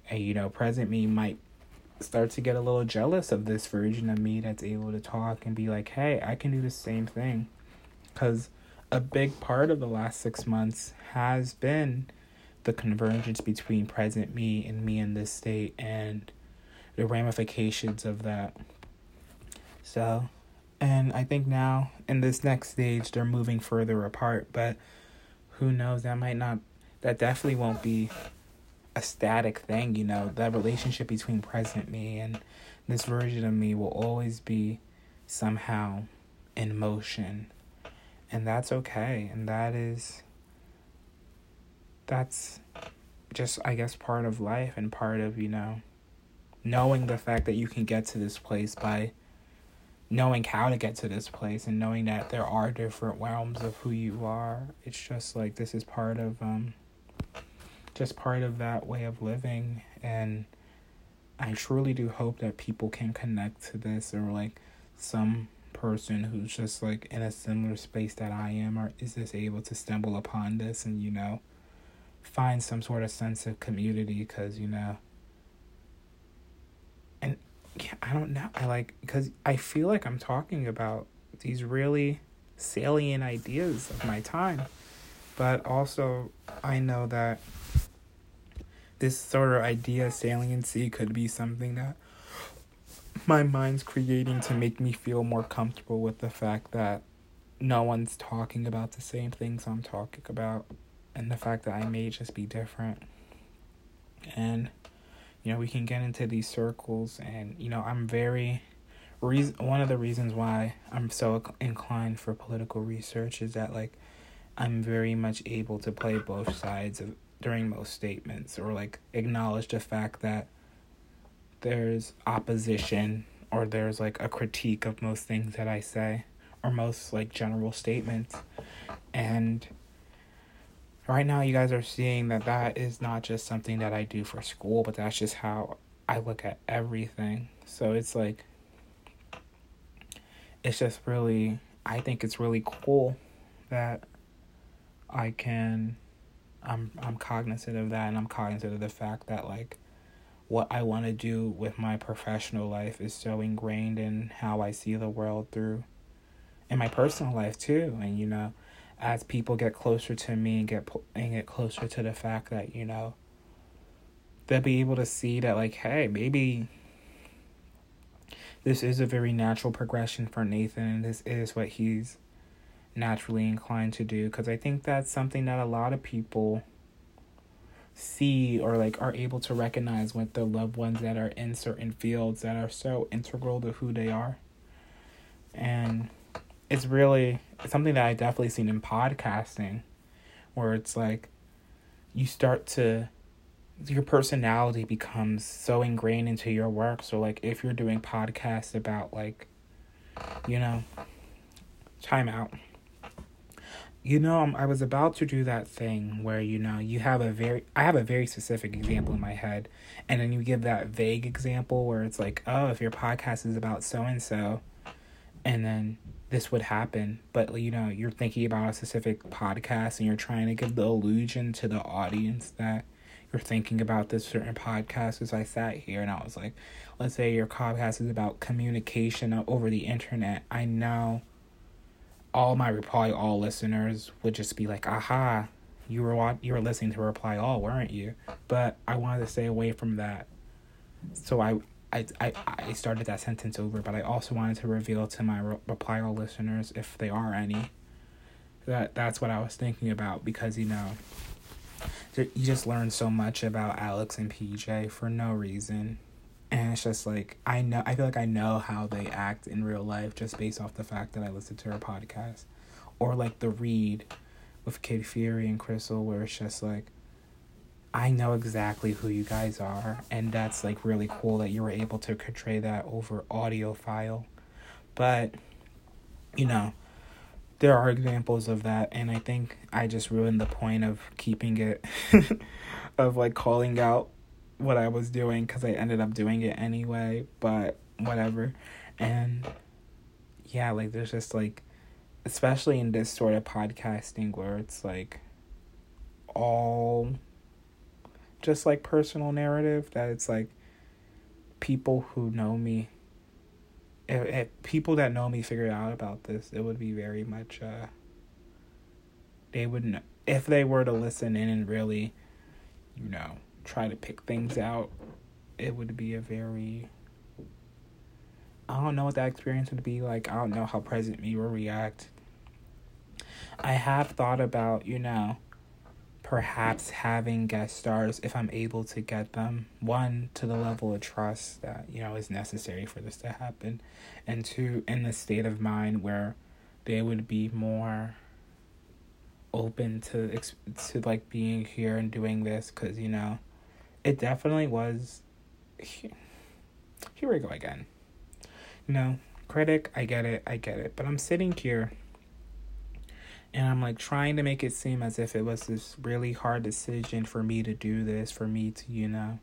And you know, present me might start to get a little jealous of this version of me that's able to talk and be like, hey, I can do the same thing. Because a big part of the last six months has been the convergence between present me and me in this state and the ramifications of that. So, and I think now in this next stage, they're moving further apart, but who knows? That might not, that definitely won't be a static thing, you know. That relationship between present me and this version of me will always be somehow in motion. And that's okay. And that is, that's just, I guess, part of life and part of, you know, knowing the fact that you can get to this place by knowing how to get to this place and knowing that there are different realms of who you are it's just like this is part of um just part of that way of living and i truly do hope that people can connect to this or like some person who's just like in a similar space that i am or is this able to stumble upon this and you know find some sort of sense of community because you know and yeah, I don't know. I like because I feel like I'm talking about these really salient ideas of my time, but also I know that this sort of idea saliency could be something that my mind's creating to make me feel more comfortable with the fact that no one's talking about the same things I'm talking about and the fact that I may just be different. And you know we can get into these circles and you know i'm very reason one of the reasons why i'm so inclined for political research is that like i'm very much able to play both sides of during most statements or like acknowledge the fact that there's opposition or there's like a critique of most things that i say or most like general statements and right now you guys are seeing that that is not just something that I do for school, but that's just how I look at everything. So it's like it's just really I think it's really cool that I can I'm I'm cognizant of that and I'm cognizant of the fact that like what I want to do with my professional life is so ingrained in how I see the world through in my personal life too and you know as people get closer to me and get and get closer to the fact that you know they'll be able to see that like hey maybe this is a very natural progression for Nathan and this is what he's naturally inclined to do because I think that's something that a lot of people see or like are able to recognize with their loved ones that are in certain fields that are so integral to who they are and it's really something that I definitely seen in podcasting, where it's like you start to your personality becomes so ingrained into your work. So like if you're doing podcasts about like, you know, time out. You know, um, I was about to do that thing where you know you have a very I have a very specific example in my head, and then you give that vague example where it's like, oh, if your podcast is about so and so, and then this would happen, but you know you're thinking about a specific podcast and you're trying to give the illusion to the audience that you're thinking about this certain podcast. As I sat here and I was like, let's say your podcast is about communication over the internet. I know all my reply all listeners would just be like, "Aha, you were you were listening to reply all, weren't you?" But I wanted to stay away from that, so I I I, I started that sentence over. But I also wanted to reveal to my re- reply all listeners, if they are any, that that's what I was thinking about because you know. You just learn so much about Alex and PJ for no reason and it's just like I know I feel like I know how they act in real life just based off the fact that I listened to her podcast, or like the read with Kid Fury and Crissle, where it's just like I know exactly who you guys are, and that's like really cool that you were able to portray that over audio file, but you know there are examples of that. And i think i just ruined the point of keeping it of like calling out what I was doing because I ended up doing it anyway, but whatever. And yeah, like there's just like, especially in this sort of podcasting where it's like all just like personal narrative, that it's like people who know me. If, if people that know me figured out about this, it would be very much uh they would not if they were to listen in and really, you know, try to pick things out, it would be a very I don't know what that experience would be like. I don't know how present me will react. I have thought about, you know, perhaps having guest stars if I'm able to get them. One, to the level of trust that, you know, is necessary for this to happen. And two, in the state of mind where they would be more open to to like being here and doing this cuz you know it definitely was. Here we go again. No, critic, I get it, I get it. But I'm sitting here and I'm like trying to make it seem as if it was this really hard decision for me to do this, for me to, you know,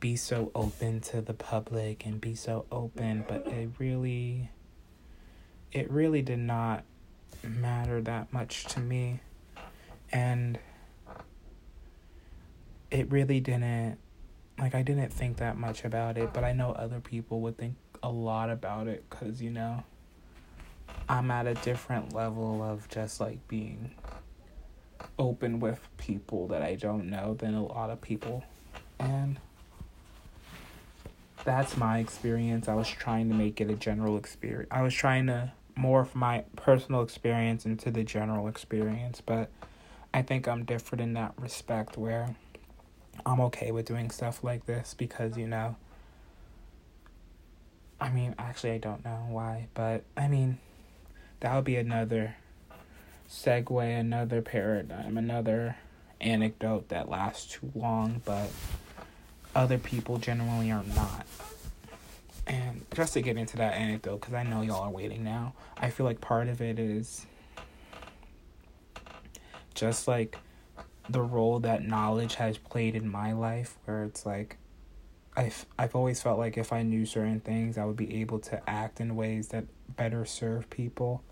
be so open to the public and be so open, but it really it really did not matter that much to me. And it really didn't like I didn't think that much about it, but I know other people would think a lot about it cuz you know I'm at a different level of just like being open with people that I don't know than a lot of people. And that's my experience. I was trying to make it a general experience. I was trying to morph my personal experience into the general experience, but I think I'm different in that respect where I'm okay with doing stuff like this because, you know, I mean, actually, I don't know why, but I mean, that would be another segue, another paradigm, another anecdote that lasts too long, but other people generally are not. And just to get into that anecdote, because I know y'all are waiting now, I feel like part of it is just like the role that knowledge has played in my life where it's like I've I've always felt like if I knew certain things I would be able to act in ways that better serve people.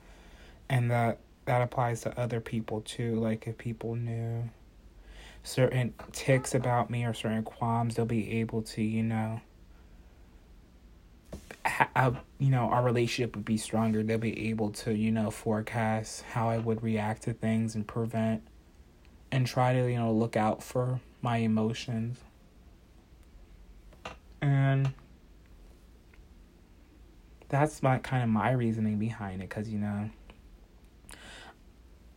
And that that applies to other people too. Like if people knew certain ticks about me or certain qualms they'll be able to you know have, uh, you know our relationship would be stronger. They'll be able to you know forecast how I would react to things and prevent and try to, you know, look out for my emotions. And that's my kind of my reasoning behind it cuz you know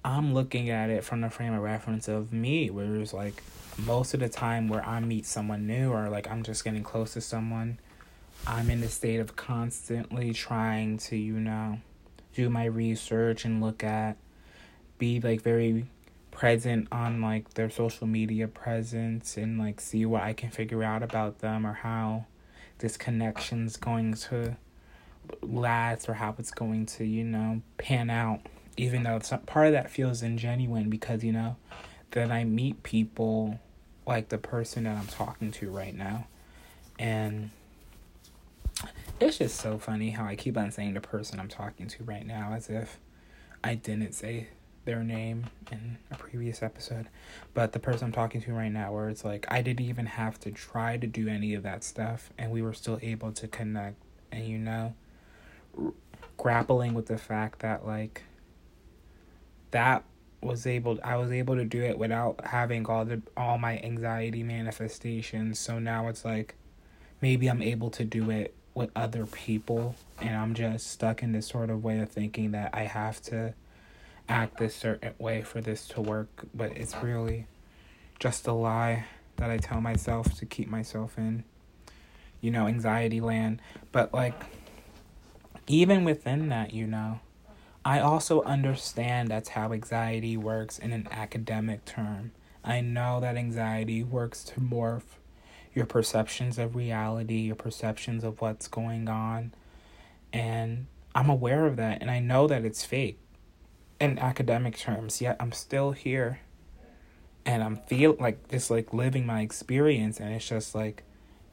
I'm looking at it from the frame of reference of me where it's like most of the time where I meet someone new or like I'm just getting close to someone I'm in the state of constantly trying to you know do my research and look at be like very present on like their social media presence and like see what I can figure out about them or how this connection's going to last or how it's going to, you know, pan out. even though some part of that feels ingenuine because you know then I meet people like the person that I'm talking to right now and it's just so funny how I keep on saying the person I'm talking to right now as if I didn't say their name in a previous episode. But the person I'm talking to right now, where it's like I didn't even have to try to do any of that stuff, and we were still able to connect. And you know, r- grappling with the fact that like that was able I was able to do it without having all the all my anxiety manifestations. So now it's like maybe I'm able to do it with other people and I'm just stuck in this sort of way of thinking that I have to act this certain way for this to work, but it's really just a lie that I tell myself to keep myself in, you know, anxiety land. But like, even within that, you know, I also understand that's how anxiety works in an academic term. I know that anxiety works to morph your perceptions of reality, your perceptions of what's going on. And I'm aware of that and I know that it's fake in academic terms, yet I'm still here. And I'm feel like just like living my experience and it's just like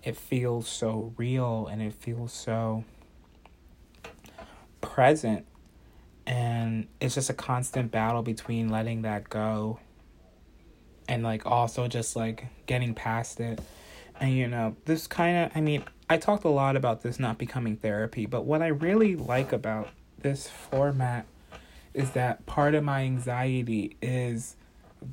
it feels so real and it feels so present. And it's just a constant battle between letting that go and like also just like getting past it. And you know, this kind of, I mean, I talked a lot about this not becoming therapy, but what I really like about this format is that part of my anxiety is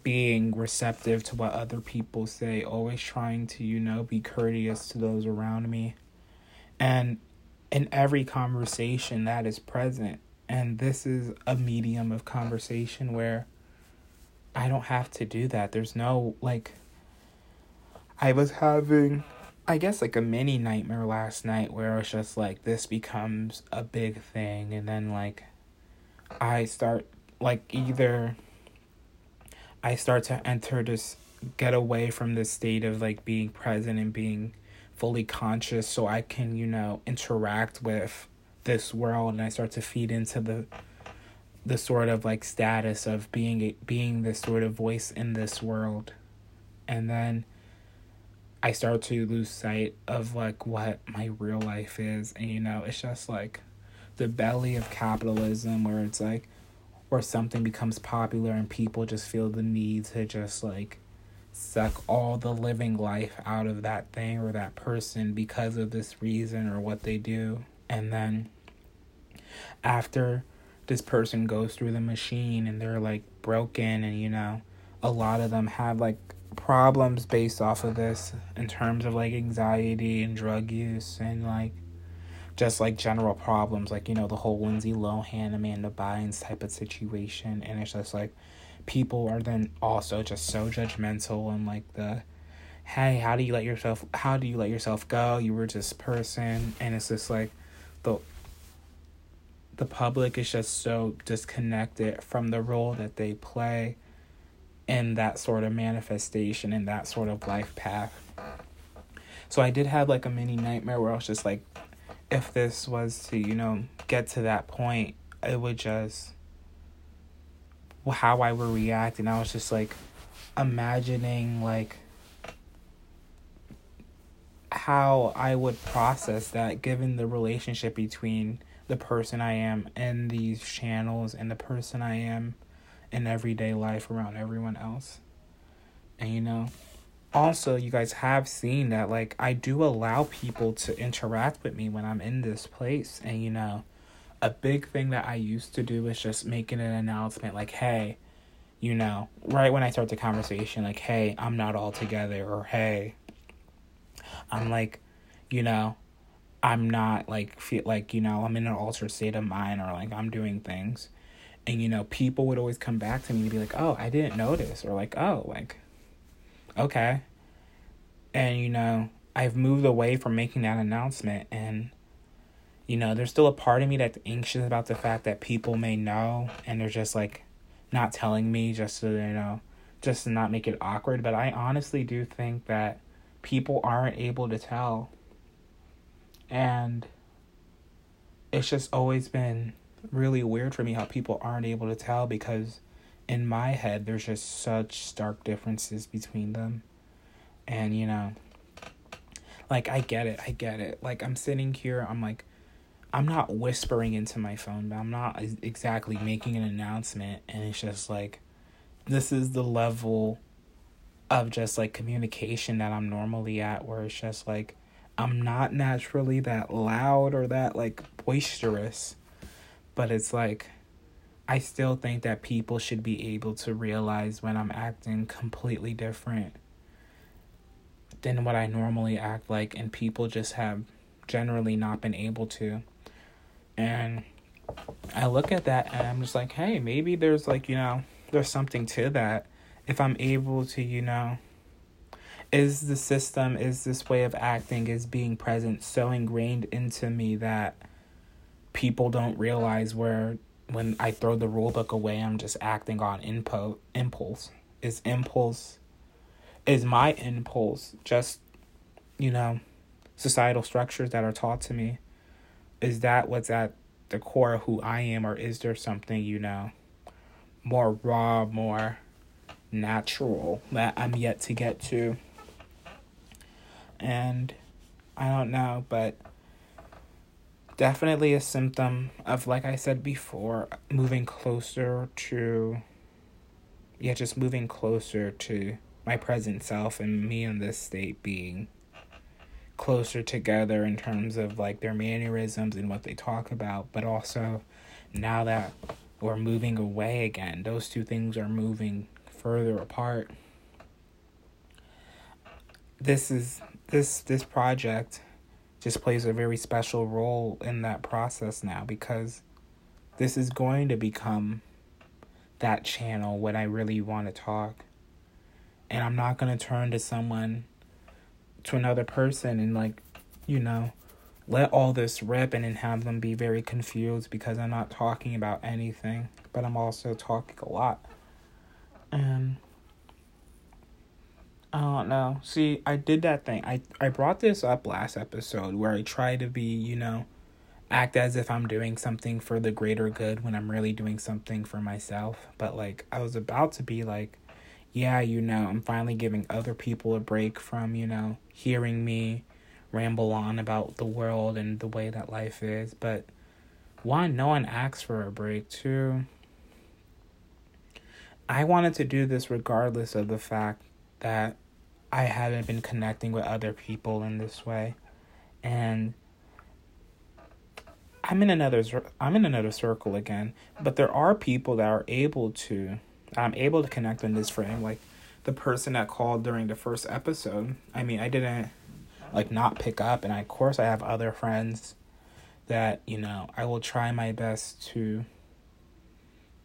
being receptive to what other people say, always trying to, you know, be courteous to those around me. And in every conversation that is present, and this is a medium of conversation where I don't have to do that. There's no like I was having, I guess, like a mini nightmare last night where it was just like this becomes a big thing, and then like I start, like, either I start to enter this, get away from this state of like being present and being fully conscious so I can, you know, interact with this world and I start to feed into the the sort of like status of being being this sort of voice in this world. And then I start to lose sight of like what my real life is. And you know, it's just like the belly of capitalism where it's like where something becomes popular and people just feel the need to just like suck all the living life out of that thing or that person because of this reason or what they do. And then after this person goes through the machine and they're like broken and you know, a lot of them have like problems based off of this in terms of like anxiety and drug use and like just like general problems like you know the whole Lindsay Lohan Amanda Bynes type of situation and it's just like people are then also just so judgmental and like the hey how do you let yourself how do you let yourself go you were just person and it's just like the the public is just so disconnected from the role that they play in that sort of manifestation in that sort of life path. So I did have like a mini nightmare where I was just like, if this was to, you know, get to that point, it would just how I would react and I was just like imagining like how I would process that given the relationship between the person I am in these channels and the person I am in everyday life around everyone else. And you know, also you guys have seen that like I do allow people to interact with me when I'm in this place and you know, a big thing that I used to do is just making an announcement like, "Hey, you know, right when I start the conversation like, "Hey, I'm not all together," or "Hey, I'm like, you know, I'm not like feel like, you know, I'm in an altered state of mind or like I'm doing things." and you know people would always come back to me and be like oh i didn't notice or like oh like okay. And you know i've moved away from making that announcement and you know there's still a part of me that's anxious about the fact that people may know and they're just like not telling me just so, you know just to not make it awkward. But i honestly do think that people aren't able to tell. And it's just always been really weird for me how people aren't able to tell because in my head there's just such stark differences between them. And you know, like I get it, I get it. Like I'm sitting here, I'm like I'm not whispering into my phone, but I'm not exactly making an announcement and it's just like this is the level of just like communication that I'm normally at where it's just like I'm not naturally that loud or that like boisterous but it's like I still think that people should be able to realize when I'm acting completely different than what I normally act like, and people just have generally not been able to. And I look at that and I'm just like, hey, maybe there's like, you know, there's something to that. If I'm able to, you know, is the system, is this way of acting, is being present so ingrained into me that people don't realize where when I throw the rule book away, I'm just acting on impo- impulse. Is impulse, is my impulse just, you know, societal structures that are taught to me? Is that what's at the core of who I am, or is there something, you know, more raw, more natural that I'm yet to get to? And I don't know, but definitely a symptom of, like I said before, moving closer to, yeah, just moving closer to my present self and me in this state being closer together in terms of like their mannerisms and what they talk about, but also now that we're moving away again, those two things are moving further apart. This is this this project just plays a very special role in that process now because this is going to become that channel when I really want to talk. And I'm not going to turn to someone, to another person, and like, you know, let all this rip and then have them be very confused because I'm not talking about anything, but I'm also talking a lot. And I don't know. See, I did that thing. I I brought this up last episode where I try to be, you know, act as if I'm doing something for the greater good when I'm really doing something for myself. But like I was about to be like, yeah, you know, I'm finally giving other people a break from, you know, hearing me ramble on about the world and the way that life is. But one, no one asks for a break. Two, I wanted to do this regardless of the fact that I haven't been connecting with other people in this way. And I'm in another I'm in another circle again, but there are people that are able to I'm able to connect in this frame like the person that called during the first episode. I mean, I didn't like not pick up and I, of course I have other friends that, you know, I will try my best to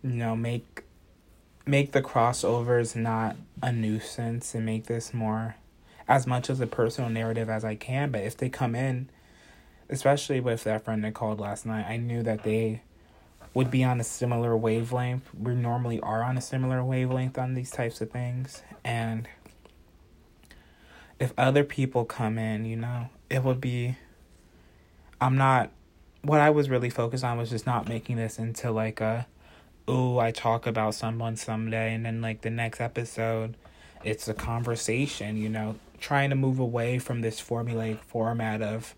you know, make make the crossovers not a nuisance and make this more as much as a personal narrative as I can. But if they come in, especially with that friend that called last night, I knew that they would be on a similar wavelength. We normally are on a similar wavelength on these types of things. And if other people come in, you know, it would be. I'm not. What I was really focused on was just not making this into like a oh, I talk about someone someday, and then like the next episode, it's a conversation, you know, trying to move away from this formulaic format of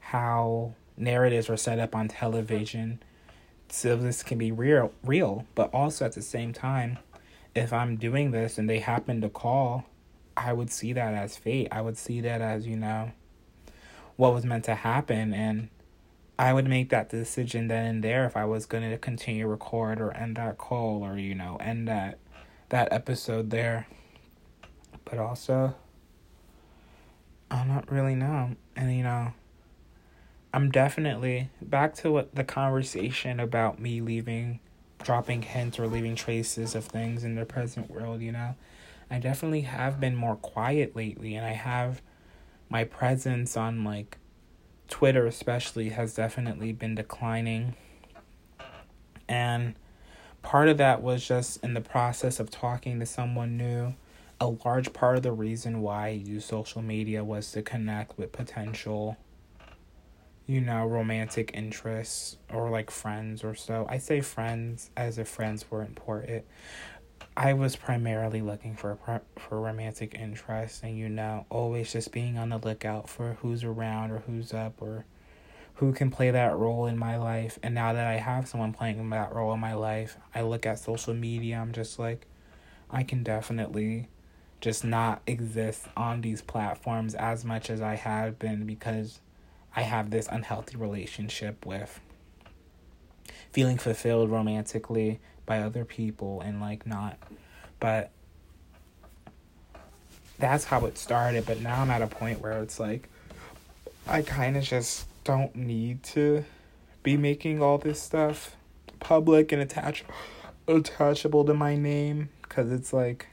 how narratives are set up on television. So this can be real real but also at the same time if i'm doing this and they happen to call i would see that as fate. I would see that as you know what was meant to happen and I would make that decision then and there if I was going to continue record or end that call or you know end that that episode there. But also I don't really know. And you know I'm definitely back to what the conversation about me leaving dropping hints or leaving traces of things in the present world, you know. I definitely have been more quiet lately and I have my presence on like Twitter, especially, has definitely been declining. And part of that was just in the process of talking to someone new. A large part of the reason why I use social media was to connect with potential you know, romantic interests or like friends or so. I say friends as if friends were important. I was primarily looking for for romantic interest and you know, always just being on the lookout for who's around or who's up or who can play that role in my life. And now that I have someone playing that role in my life, I look at social media, I'm just like I can definitely just not exist on these platforms as much as I have been because I have this unhealthy relationship with feeling fulfilled romantically by other people and like not. But that's how it started. But now I'm at a point where it's like I kind of just don't need to be making all this stuff public and attach attachable to my name because it's like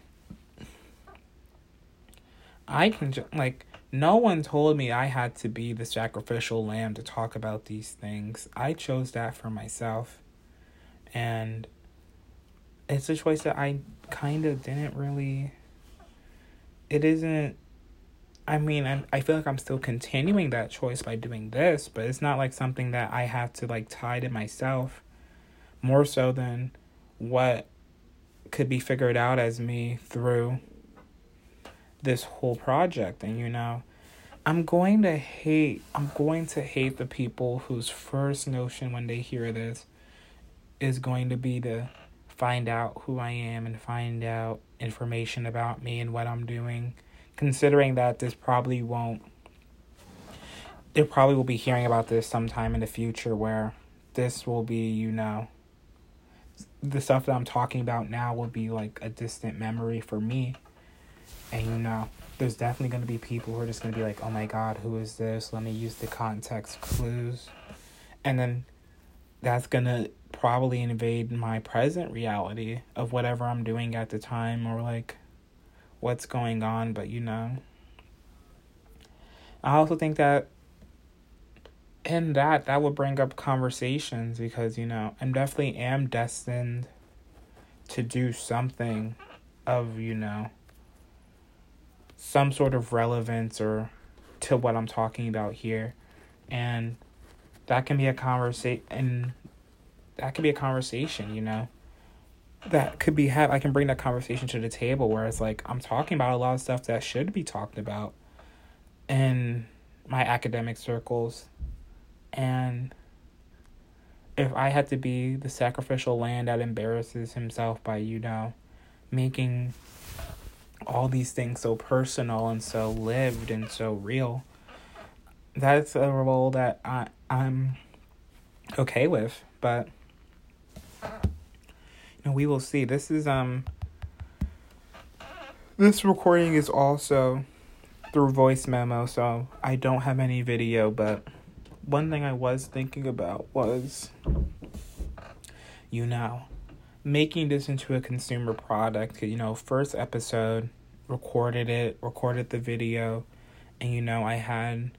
I can just like no one told me I had to be the sacrificial lamb to talk about these things. I chose that for myself. And it's a choice that I kind of didn't really. It isn't. I mean, I, I feel like I'm still continuing that choice by doing this, but it's not like something that I have to like tie to myself more so than what could be figured out as me through this whole project and you know i'm going to hate i'm going to hate the people whose first notion when they hear this is going to be to find out who i am and find out information about me and what i'm doing considering that this probably won't they probably will be hearing about this sometime in the future where this will be you know the stuff that i'm talking about now will be like a distant memory for me and you know, there's definitely going to be people who are just going to be like, oh my God, who is this? Let me use the context clues. And then that's going to probably invade my present reality of whatever I'm doing at the time or like what's going on. But you know, I also think that in that, that would bring up conversations because, you know, I'm definitely am destined to do something of, you know, some sort of relevance or to what I'm talking about here. And that can be a conversation and that could be a conversation, you know. That could be have I can bring that conversation to the table where it's like I'm talking about a lot of stuff that should be talked about in my academic circles. And if I had to be the sacrificial lamb that embarrasses himself by, you know, making all these things so personal and so lived and so real. That's a role that I I'm okay with, but we will see. This is um this recording is also through voice memo, so I don't have any video, but one thing I was thinking about was you know making this into a consumer product. You know, first episode, recorded it, recorded the video, and you know, I had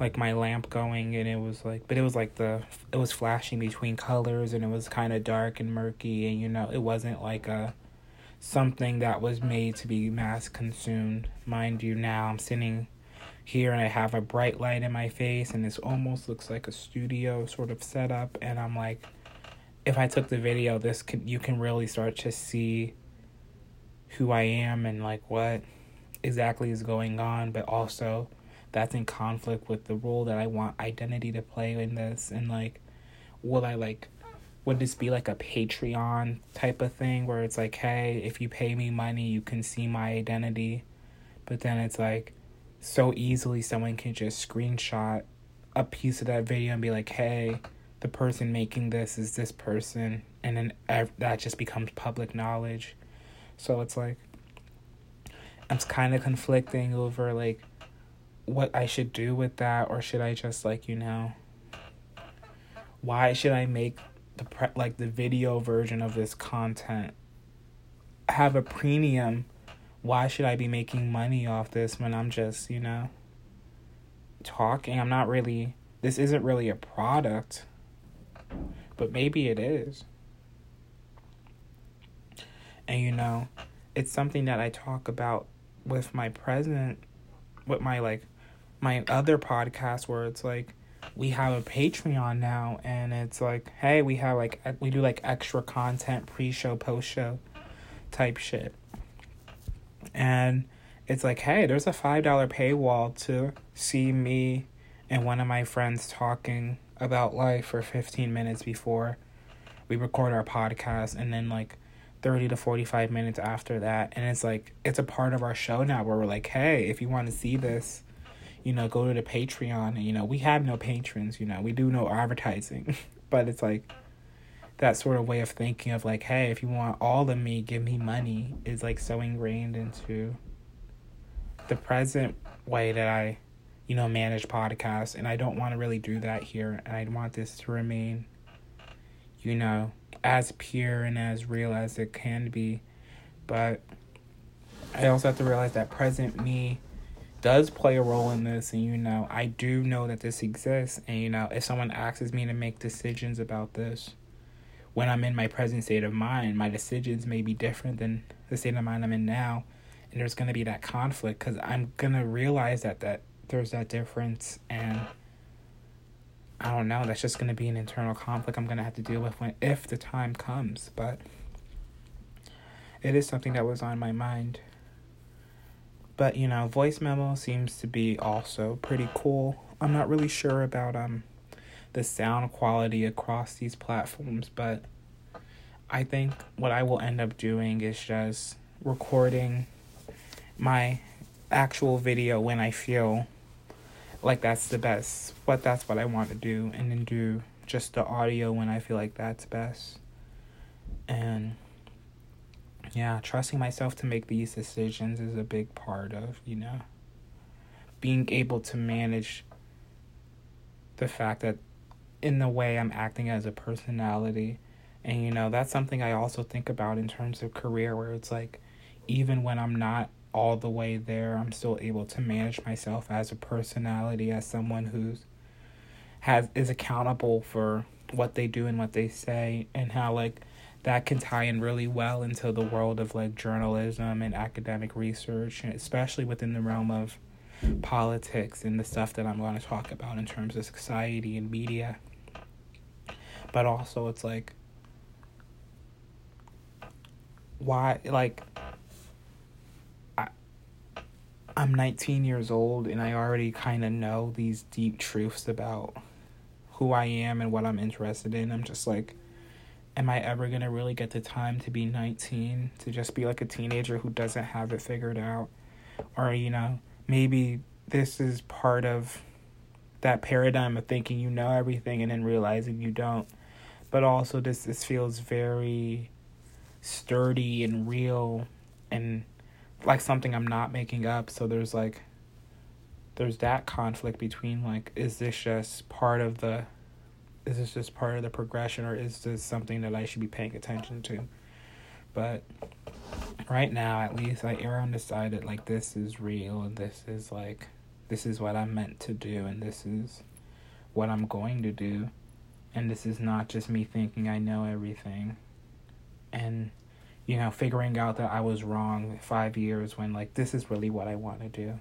like my lamp going and it was like but it was like the it was flashing between colors and it was kind of dark and murky and you know it wasn't like a something that was made to be mass consumed. Mind you now i'm sitting here and i have a bright light in my face and this almost looks like a studio sort of setup and i'm like if I took the video, this could you can really start to see who I am and like what exactly is going on, but also that's in conflict with the role that I want identity to play in this and like will I like would this be like a Patreon type of thing where it's like, hey, if you pay me money, you can see my identity. But then it's like so easily someone can just screenshot a piece of that video and be like, hey, the person making this is this person and then ev- that just becomes public knowledge so it's like i'm kind of conflicting over like what i should do with that or should i just like you know why should i make the pre- like the video version of this content have a premium why should i be making money off this when i'm just you know talking i'm not really this isn't really a product but maybe it is. And you know, it's something that I talk about with my present, with my like, my other podcast where it's like, we have a Patreon now, and it's like, hey, we have like we do like extra content, pre-show, post-show, type shit, and it's like, hey, there's a five dollar paywall to see me and one of my friends talking about life for fifteen minutes before we record our podcast, and then like 30 to 45 minutes after that. And it's like it's a part of our show now where we're like hey if you want to see this you know go to the patreon and you know we have no patrons you know we do no advertising. But it's like that sort of way of thinking of like hey if you want all of me give me money is like so ingrained into the present way that i you know manage podcasts. And i don't want to really do that here. And i want this to remain you know as pure and as real as it can be. But I also have to realize that present me does play a role in this and you know I do know that this exists and you know if someone asks me to make decisions about this when I'm in my present state of mind my decisions may be different than the state of mind I'm in now and there's going to be that conflict cuz I'm going to realize that that there's that difference and I don't know. That's just going to be an internal conflict I'm going to have to deal with when if the time comes. But it is something that was on my mind. But you know, voice memo seems to be also pretty cool. I'm not really sure about um the sound quality across these platforms, but I think what I will end up doing is just recording my actual video when I feel like that's the best but that's what i want to do and then do just the audio when i feel like that's best and yeah trusting myself to make these decisions is a big part of you know being able to manage the fact that in the way i'm acting as a personality and you know that's something i also think about in terms of career where it's like even when i'm not all the way there. I'm still able to manage myself as a personality, as someone who's has is accountable for what they do and what they say and how like that can tie in really well into the world of like journalism and academic research, especially within the realm of politics and the stuff that I'm going to talk about in terms of society and media. But also, it's like, why, like, I'm 19 years old and I already kind of know these deep truths about who I am and what I'm interested in. I'm just like, am I ever going to really get the time to be 19 to just be like a teenager who doesn't have it figured out? Or, you know, maybe this is part of that paradigm of thinking you know everything and then realizing you don't. But also, this, this feels very sturdy and real and like something I'm not making up. So there's like there's that conflict between like is this just part of the is this just part of the progression or is this something that I should be paying attention to? But right now at least I err on the side that like this is real and this is like this is what I'm meant to do and this is what I'm going to do and this is not just me thinking I know everything. And you know, figuring out that I was wrong five years when like this is really what I want to do.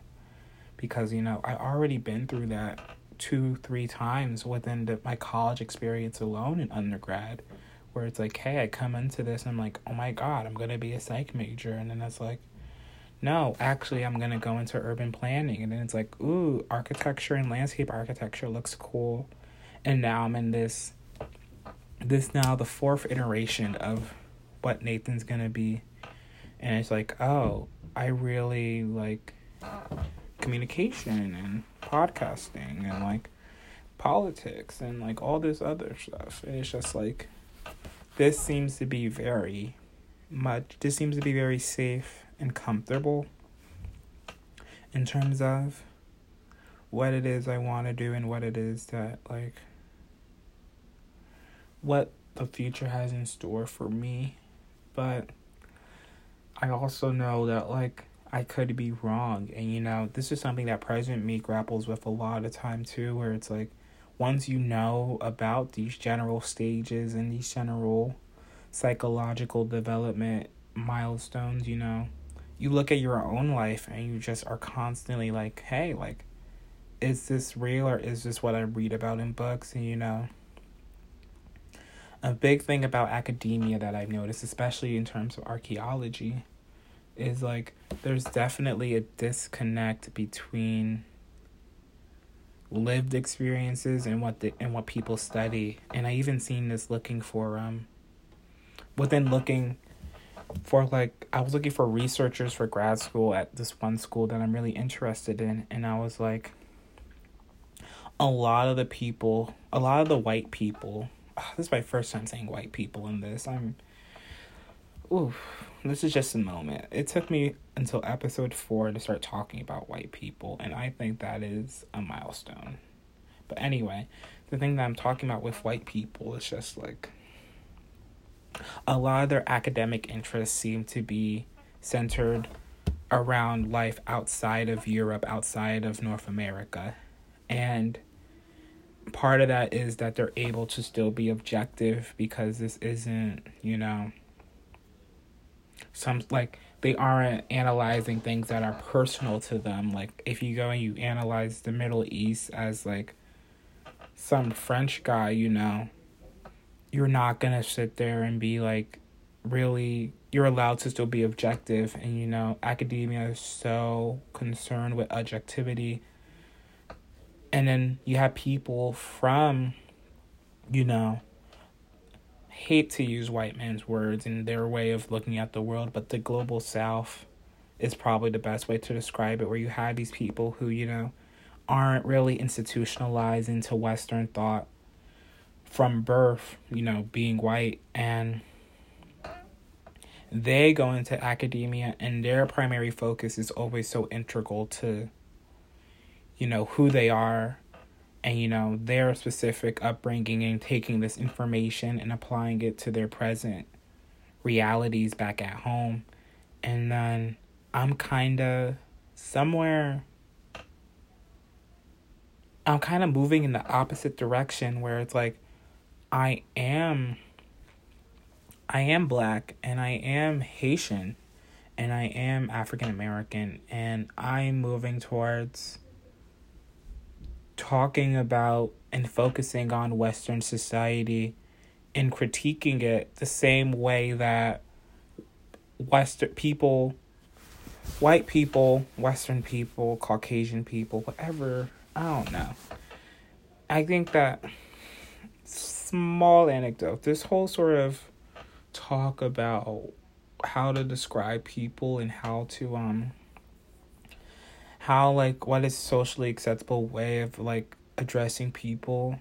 Because, you know, I already been through that two, three times within the, my college experience alone in undergrad, where it's like, hey, I come into this and I'm like, oh my God, I'm gonna be a psych major. And then it's like, no, actually I'm gonna go into urban planning. And then it's like, ooh, architecture and landscape architecture looks cool. And now I'm in this this now the fourth iteration of what Nathan's gonna be, and it's like, oh, I really like communication and podcasting and like politics and like all this other stuff, and it's just like this seems to be very much. This seems to be very safe and comfortable in terms of what it is I want to do and what it is that like what the future has in store for me but I also know that like I could be wrong and you know this is something that present me grapples with a lot of time too where it's like once you know about these general stages and these general psychological development milestones you know you look at your own life and you just are constantly like hey like is this real or is this what I read about in books? And you know, a big thing about academia that I've noticed, especially in terms of archaeology, is like there's definitely a disconnect between lived experiences and what the and what people study. And I even seen this looking for um within looking for like I was looking for researchers for grad school at this one school that I'm really interested in and I was like a lot of the people, a lot of the white people. Oh, this is my first time saying white people in this. I'm ooh, this is just a moment. It took me until episode 4 to start talking about white people and I think that is a milestone. But anyway, the thing that I'm talking about with white people is just like a lot of their academic interests seem to be centered around life outside of Europe, outside of North America. And part of that is that they're able to still be objective because this isn't, you know, some like they aren't analyzing things that are personal to them. Like if you go and you analyze the Middle East as like some French guy, you know, you're not gonna sit there and be like really you're allowed to still be objective and you know academia is so concerned with objectivity and then you have people from you know hate to use white man's words and their way of looking at the world but the global south is probably the best way to describe it where you have these people who you know aren't really institutionalized into western thought from birth, you know, being white and they go into academia and their primary focus is always so integral to you know who they are and you know their specific upbringing and taking this information and applying it to their present realities back at home. And then i'm kind of somewhere i'm kind of moving in the opposite direction where it's like I am I am black and I am Haitian and I am African American and I'm moving towards talking about and focusing on western society and critiquing it the same way that western people white people, western people, caucasian people, whatever, I don't know. I think that small anecdote. This whole sort of talk about how to describe people and how to um how like what is socially acceptable way of like addressing people.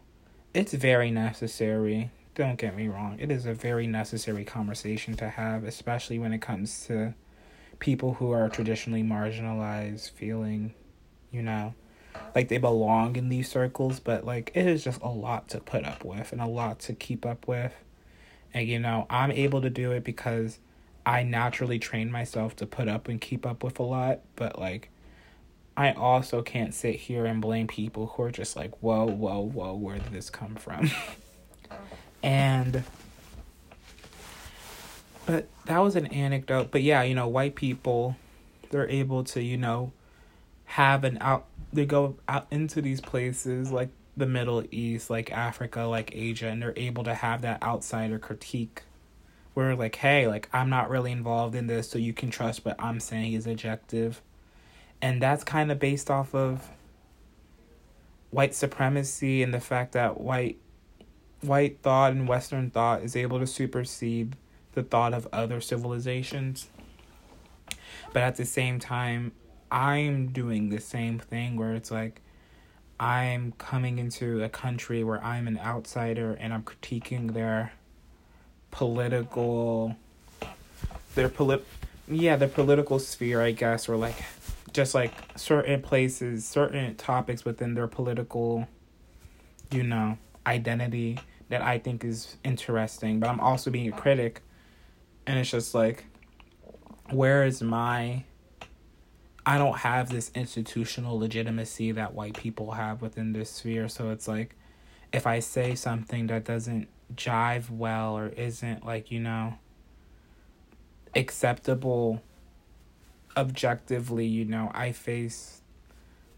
It's very necessary. Don't get me wrong. It is a very necessary conversation to have especially when it comes to people who are traditionally marginalized feeling you know like they belong in these circles, but like it is just a lot to put up with and a lot to keep up with. And you know, I'm able to do it because I naturally train myself to put up and keep up with a lot, but like I also can't sit here and blame people who are just like, whoa, whoa, whoa, where did this come from? and but that was an anecdote. But yeah, you know, white people, they're able to, you know, have an out they go out into these places like the Middle East, like Africa, like Asia, and they're able to have that outsider critique where like, hey, like I'm not really involved in this, so you can trust what I'm saying is objective. And that's kind of based off of white supremacy and the fact that white white thought and western thought is able to supersede the thought of other civilizations. But at the same time, I'm doing the same thing where it's like I'm coming into a country where I'm an outsider and I'm critiquing their political their polit yeah, their political sphere, I guess, or like just like certain places, certain topics within their political you know, identity that I think is interesting, but I'm also being a critic and it's just like where is my I don't have this institutional legitimacy that white people have within this sphere. So it's like if I say something that doesn't jive well or isn't like, you know, acceptable objectively, you know, I face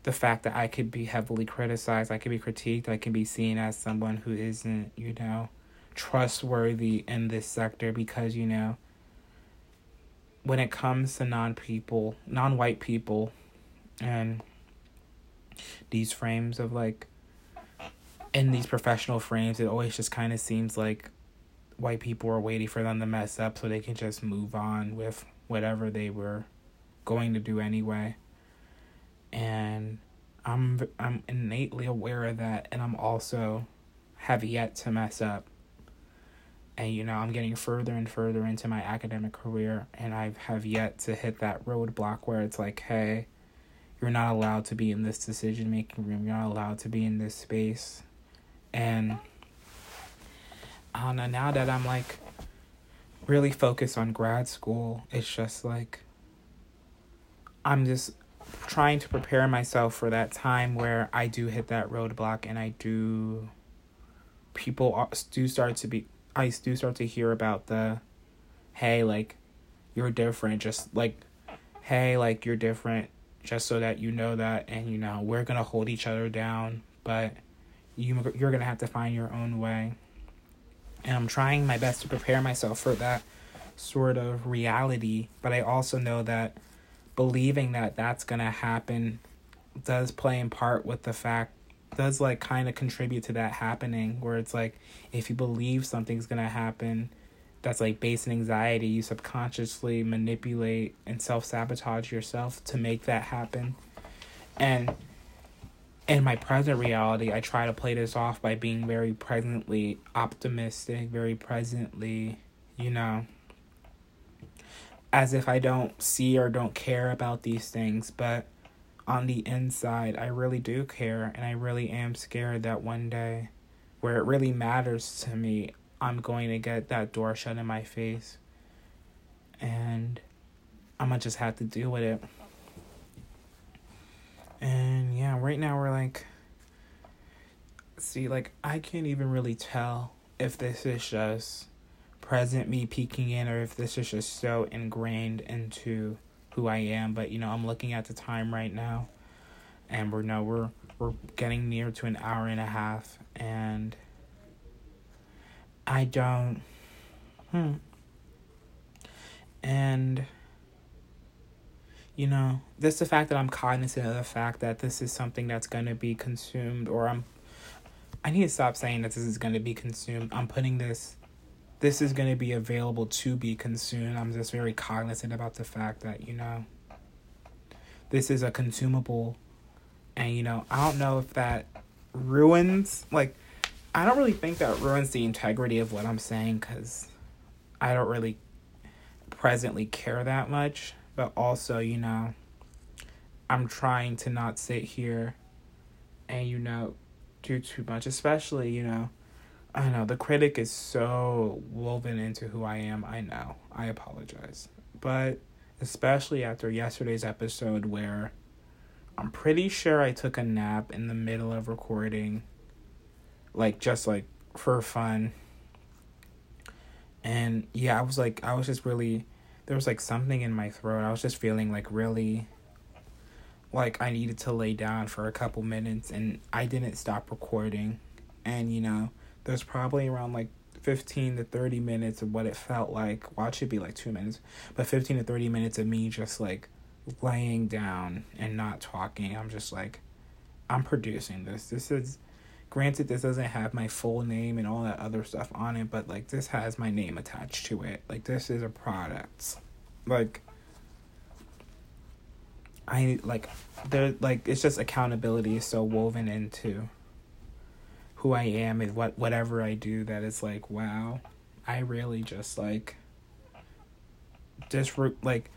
the fact that I could be heavily criticized, I could be critiqued, I can be seen as someone who isn't, you know, trustworthy in this sector because, you know, when it comes to non people, non white people, and these frames of like, in these professional frames, it always just kind of seems like white people are waiting for them to mess up so they can just move on with whatever they were going to do anyway and I'm I'm innately aware of that and I'm also have yet to mess up. And you know, I'm getting further and further into my academic career and I have yet to hit that roadblock where it's like, hey, you're not allowed to be in this decision making room. You're not allowed to be in this space. And I don't know, now that I'm like really focused on grad school, it's just like I'm just trying to prepare myself for that time where I do hit that roadblock and I do people do start to be I do start to hear about the hey like you're different just like hey like you're different just so that you know that and you know we're going to hold each other down but you you're going to have to find your own way. And I'm trying my best to prepare myself for that sort of reality but I also know that believing that that's going to happen does play in part with the fact does like kind of contribute to that happening where it's like if you believe something's going to happen that's like based in anxiety you subconsciously manipulate and self-sabotage yourself to make that happen. And in my present reality i try to play this off by being very presently optimistic very presently you know as if I don't see or don't care about these things, but on the inside, I really do care, and I really am scared that one day, where it really matters to me, I'm going to get that door shut in my face, and I'm gonna just have to deal with it. And yeah, right now we're like, see, like, I can't even really tell if this is just present me peeking in or if this is just so ingrained into who I am. But you know, I'm looking at the time right now and we're no we're we're getting near to an hour and a half and I don't hmm and you know, this the fact that I'm cognizant of the fact that this is something that's gonna be consumed or I'm I need to stop saying that this is gonna be consumed. I'm putting this this is going to be available to be consumed. I'm just very cognizant about the fact that, you know, this is a consumable. And, you know, I don't know if that ruins, like, I don't really think that ruins the integrity of what I'm saying because I don't really presently care that much. But also, you know, I'm trying to not sit here and, you know, do too much, especially, you know, I know the critic is so woven into who I am. I know. I apologize. But especially after yesterday's episode where I'm pretty sure I took a nap in the middle of recording like just like for fun. And yeah, I was like I was just really there was like something in my throat. I was just feeling like really like I needed to lay down for a couple minutes and I didn't stop recording. And you know, there's probably around like 15 to 30 minutes of what it felt like. Well, it be like two minutes, but 15 to 30 minutes of me just like laying down and not talking. I'm just like, I'm producing this. This is, granted, this doesn't have my full name and all that other stuff on it, but like this has my name attached to it. Like this is a product. Like, I like, there, like, it's just accountability is so woven into who I am and what whatever I do that is like wow I really just like just like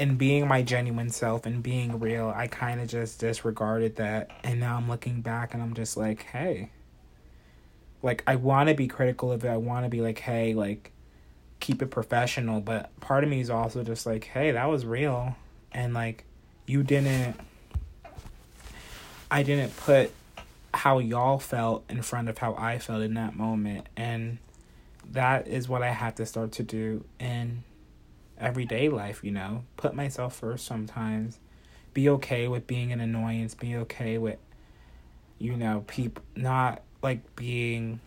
in being my genuine self and being real I kind of just disregarded that. And now I'm looking back and I'm just like hey. Like I want to be critical of it. I want to be like hey like keep it professional. But part of me is also just like hey that was real. And like you didn't I didn't put how y'all felt in front of how I felt in that moment. And that is what I have to start to do in everyday life, you know, put myself first sometimes be okay with being an annoyance, be okay with you know, people not like being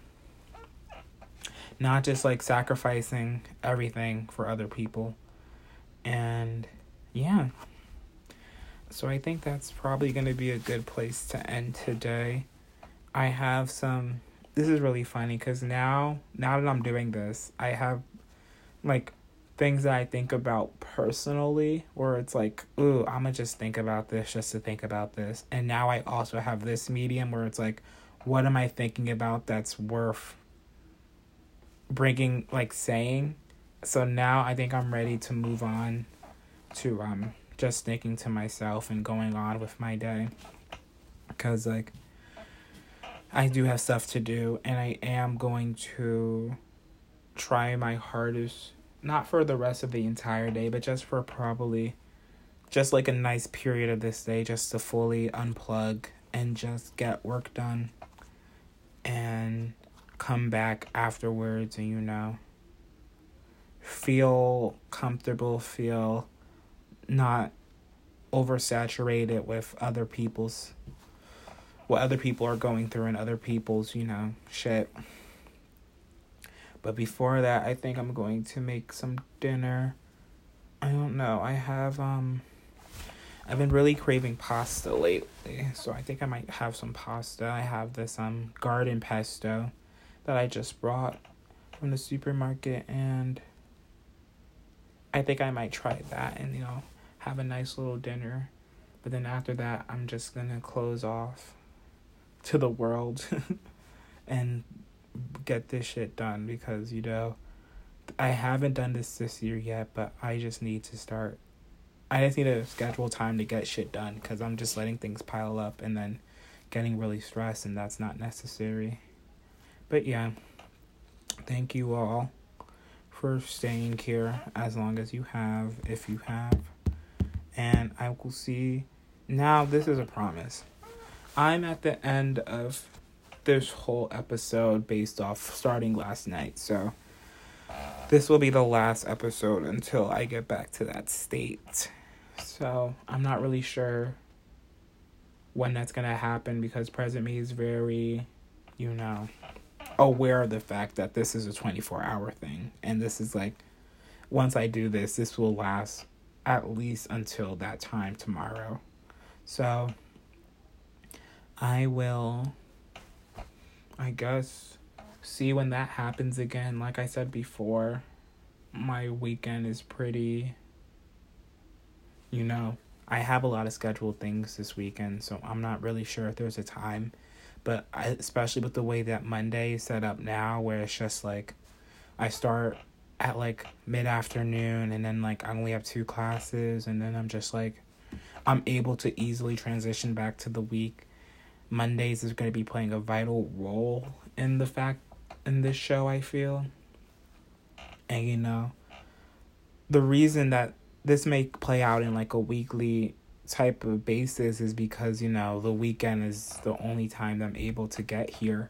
not just like sacrificing everything for other people. And yeah. So I think that's probably going to be a good place to end today. I have some this is really funny cuz now now that I'm doing this, I have like things that I think about personally where it's like, ooh, I'm gonna just think about this just to think about this. And now I also have this medium where it's like, what am I thinking about that's worth bringing, like saying? So now I think I'm ready to move on to um just thinking to myself and going on with my day. Because, like, I do have stuff to do and I am going to try my hardest not for the rest of the entire day, but just for probably just like a nice period of this day just to fully unplug and just get work done and come back afterwards and you know. Feel comfortable, feel not oversaturated with other people's what other people are going through and other people's, you know, shit. But before that, I think I'm going to make some dinner. I don't know. I have um I've been really craving pasta lately, so I think I might have some pasta. I have this um garden pesto that I just brought from the supermarket and I think I might try that and you know have a nice little dinner. But then after that, I'm just going to close off to the world and get this shit done because you know I haven't done this this year yet, but I just need to start. I just need to schedule time to get shit done because I'm just letting things pile up and then getting really stressed, and that's not necessary. But yeah, thank you all for staying here as long as you have, if you have. And I will see. Now, this is a promise. I'm at the end of this whole episode based off starting last night. So this will be the last episode until I get back to that state. So I'm not really sure when that's gonna happen because present me is very, you know, aware of the fact that this is a 24 hour thing. And this is like, once I do this, this will last at least until that time tomorrow. So I will I guess see when that happens again. Like I said before, my weekend is pretty you know, I have a lot of scheduled things this weekend, so I'm not really sure if there's a time. But I, especially with the way that Monday is set up now, where it's just like I start at like mid afternoon and then like I only have two classes, and then I'm just like I'm able to easily transition back to the week Mondays is going to be playing a vital role in the fact in this show, I feel. And you know, the reason that this may play out in like a weekly type of basis is because, you know, the weekend is the only time I'm able to get here.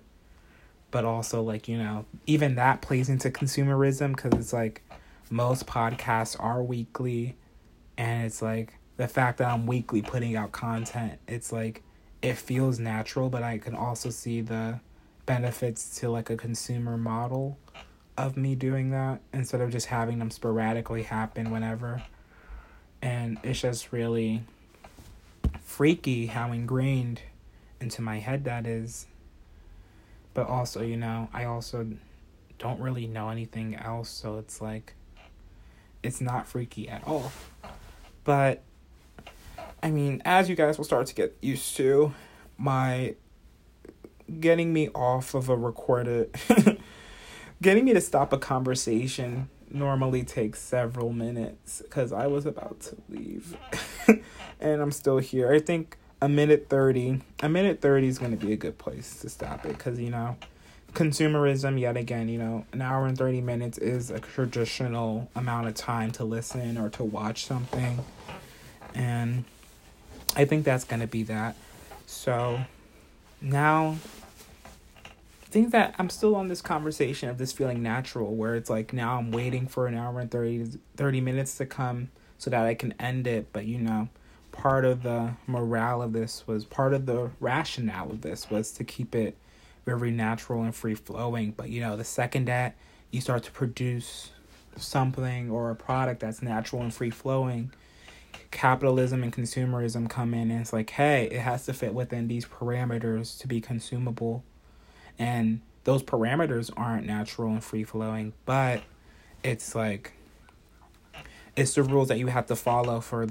But also, like, you know, even that plays into consumerism because it's like most podcasts are weekly. And it's like the fact that I'm weekly putting out content, it's like it feels natural, but I can also see the benefits to like a consumer model of me doing that instead of just having them sporadically happen whenever. And it's just really freaky how ingrained into my head that is. But also, you know, I also don't really know anything else, so it's like it's not freaky at all. But I mean, as you guys will start to get used to, my getting me off of a recorded, getting me to stop a conversation normally takes several minutes because I was about to leave and I'm still here. I think a minute 30, a minute 30 is going to be a good place to stop it because, you know, consumerism, yet again, you know, an hour and 30 minutes is a traditional amount of time to listen or to watch something. And I think that's going to be that. So now I think that I'm still on this conversation of this feeling natural where it's like now I'm waiting for an hour and 30, 30 minutes to come so that I can end it. But you know, part of the morale of this was part of the rationale of this was to keep it very natural and free flowing. But you know, the second that you start to produce something or a product that's natural and free flowing, capitalism and consumerism come in and it's like, hey, it has to fit within these parameters to be consumable. And those parameters aren't natural and free flowing, but it's like it's the rules that you have to follow for the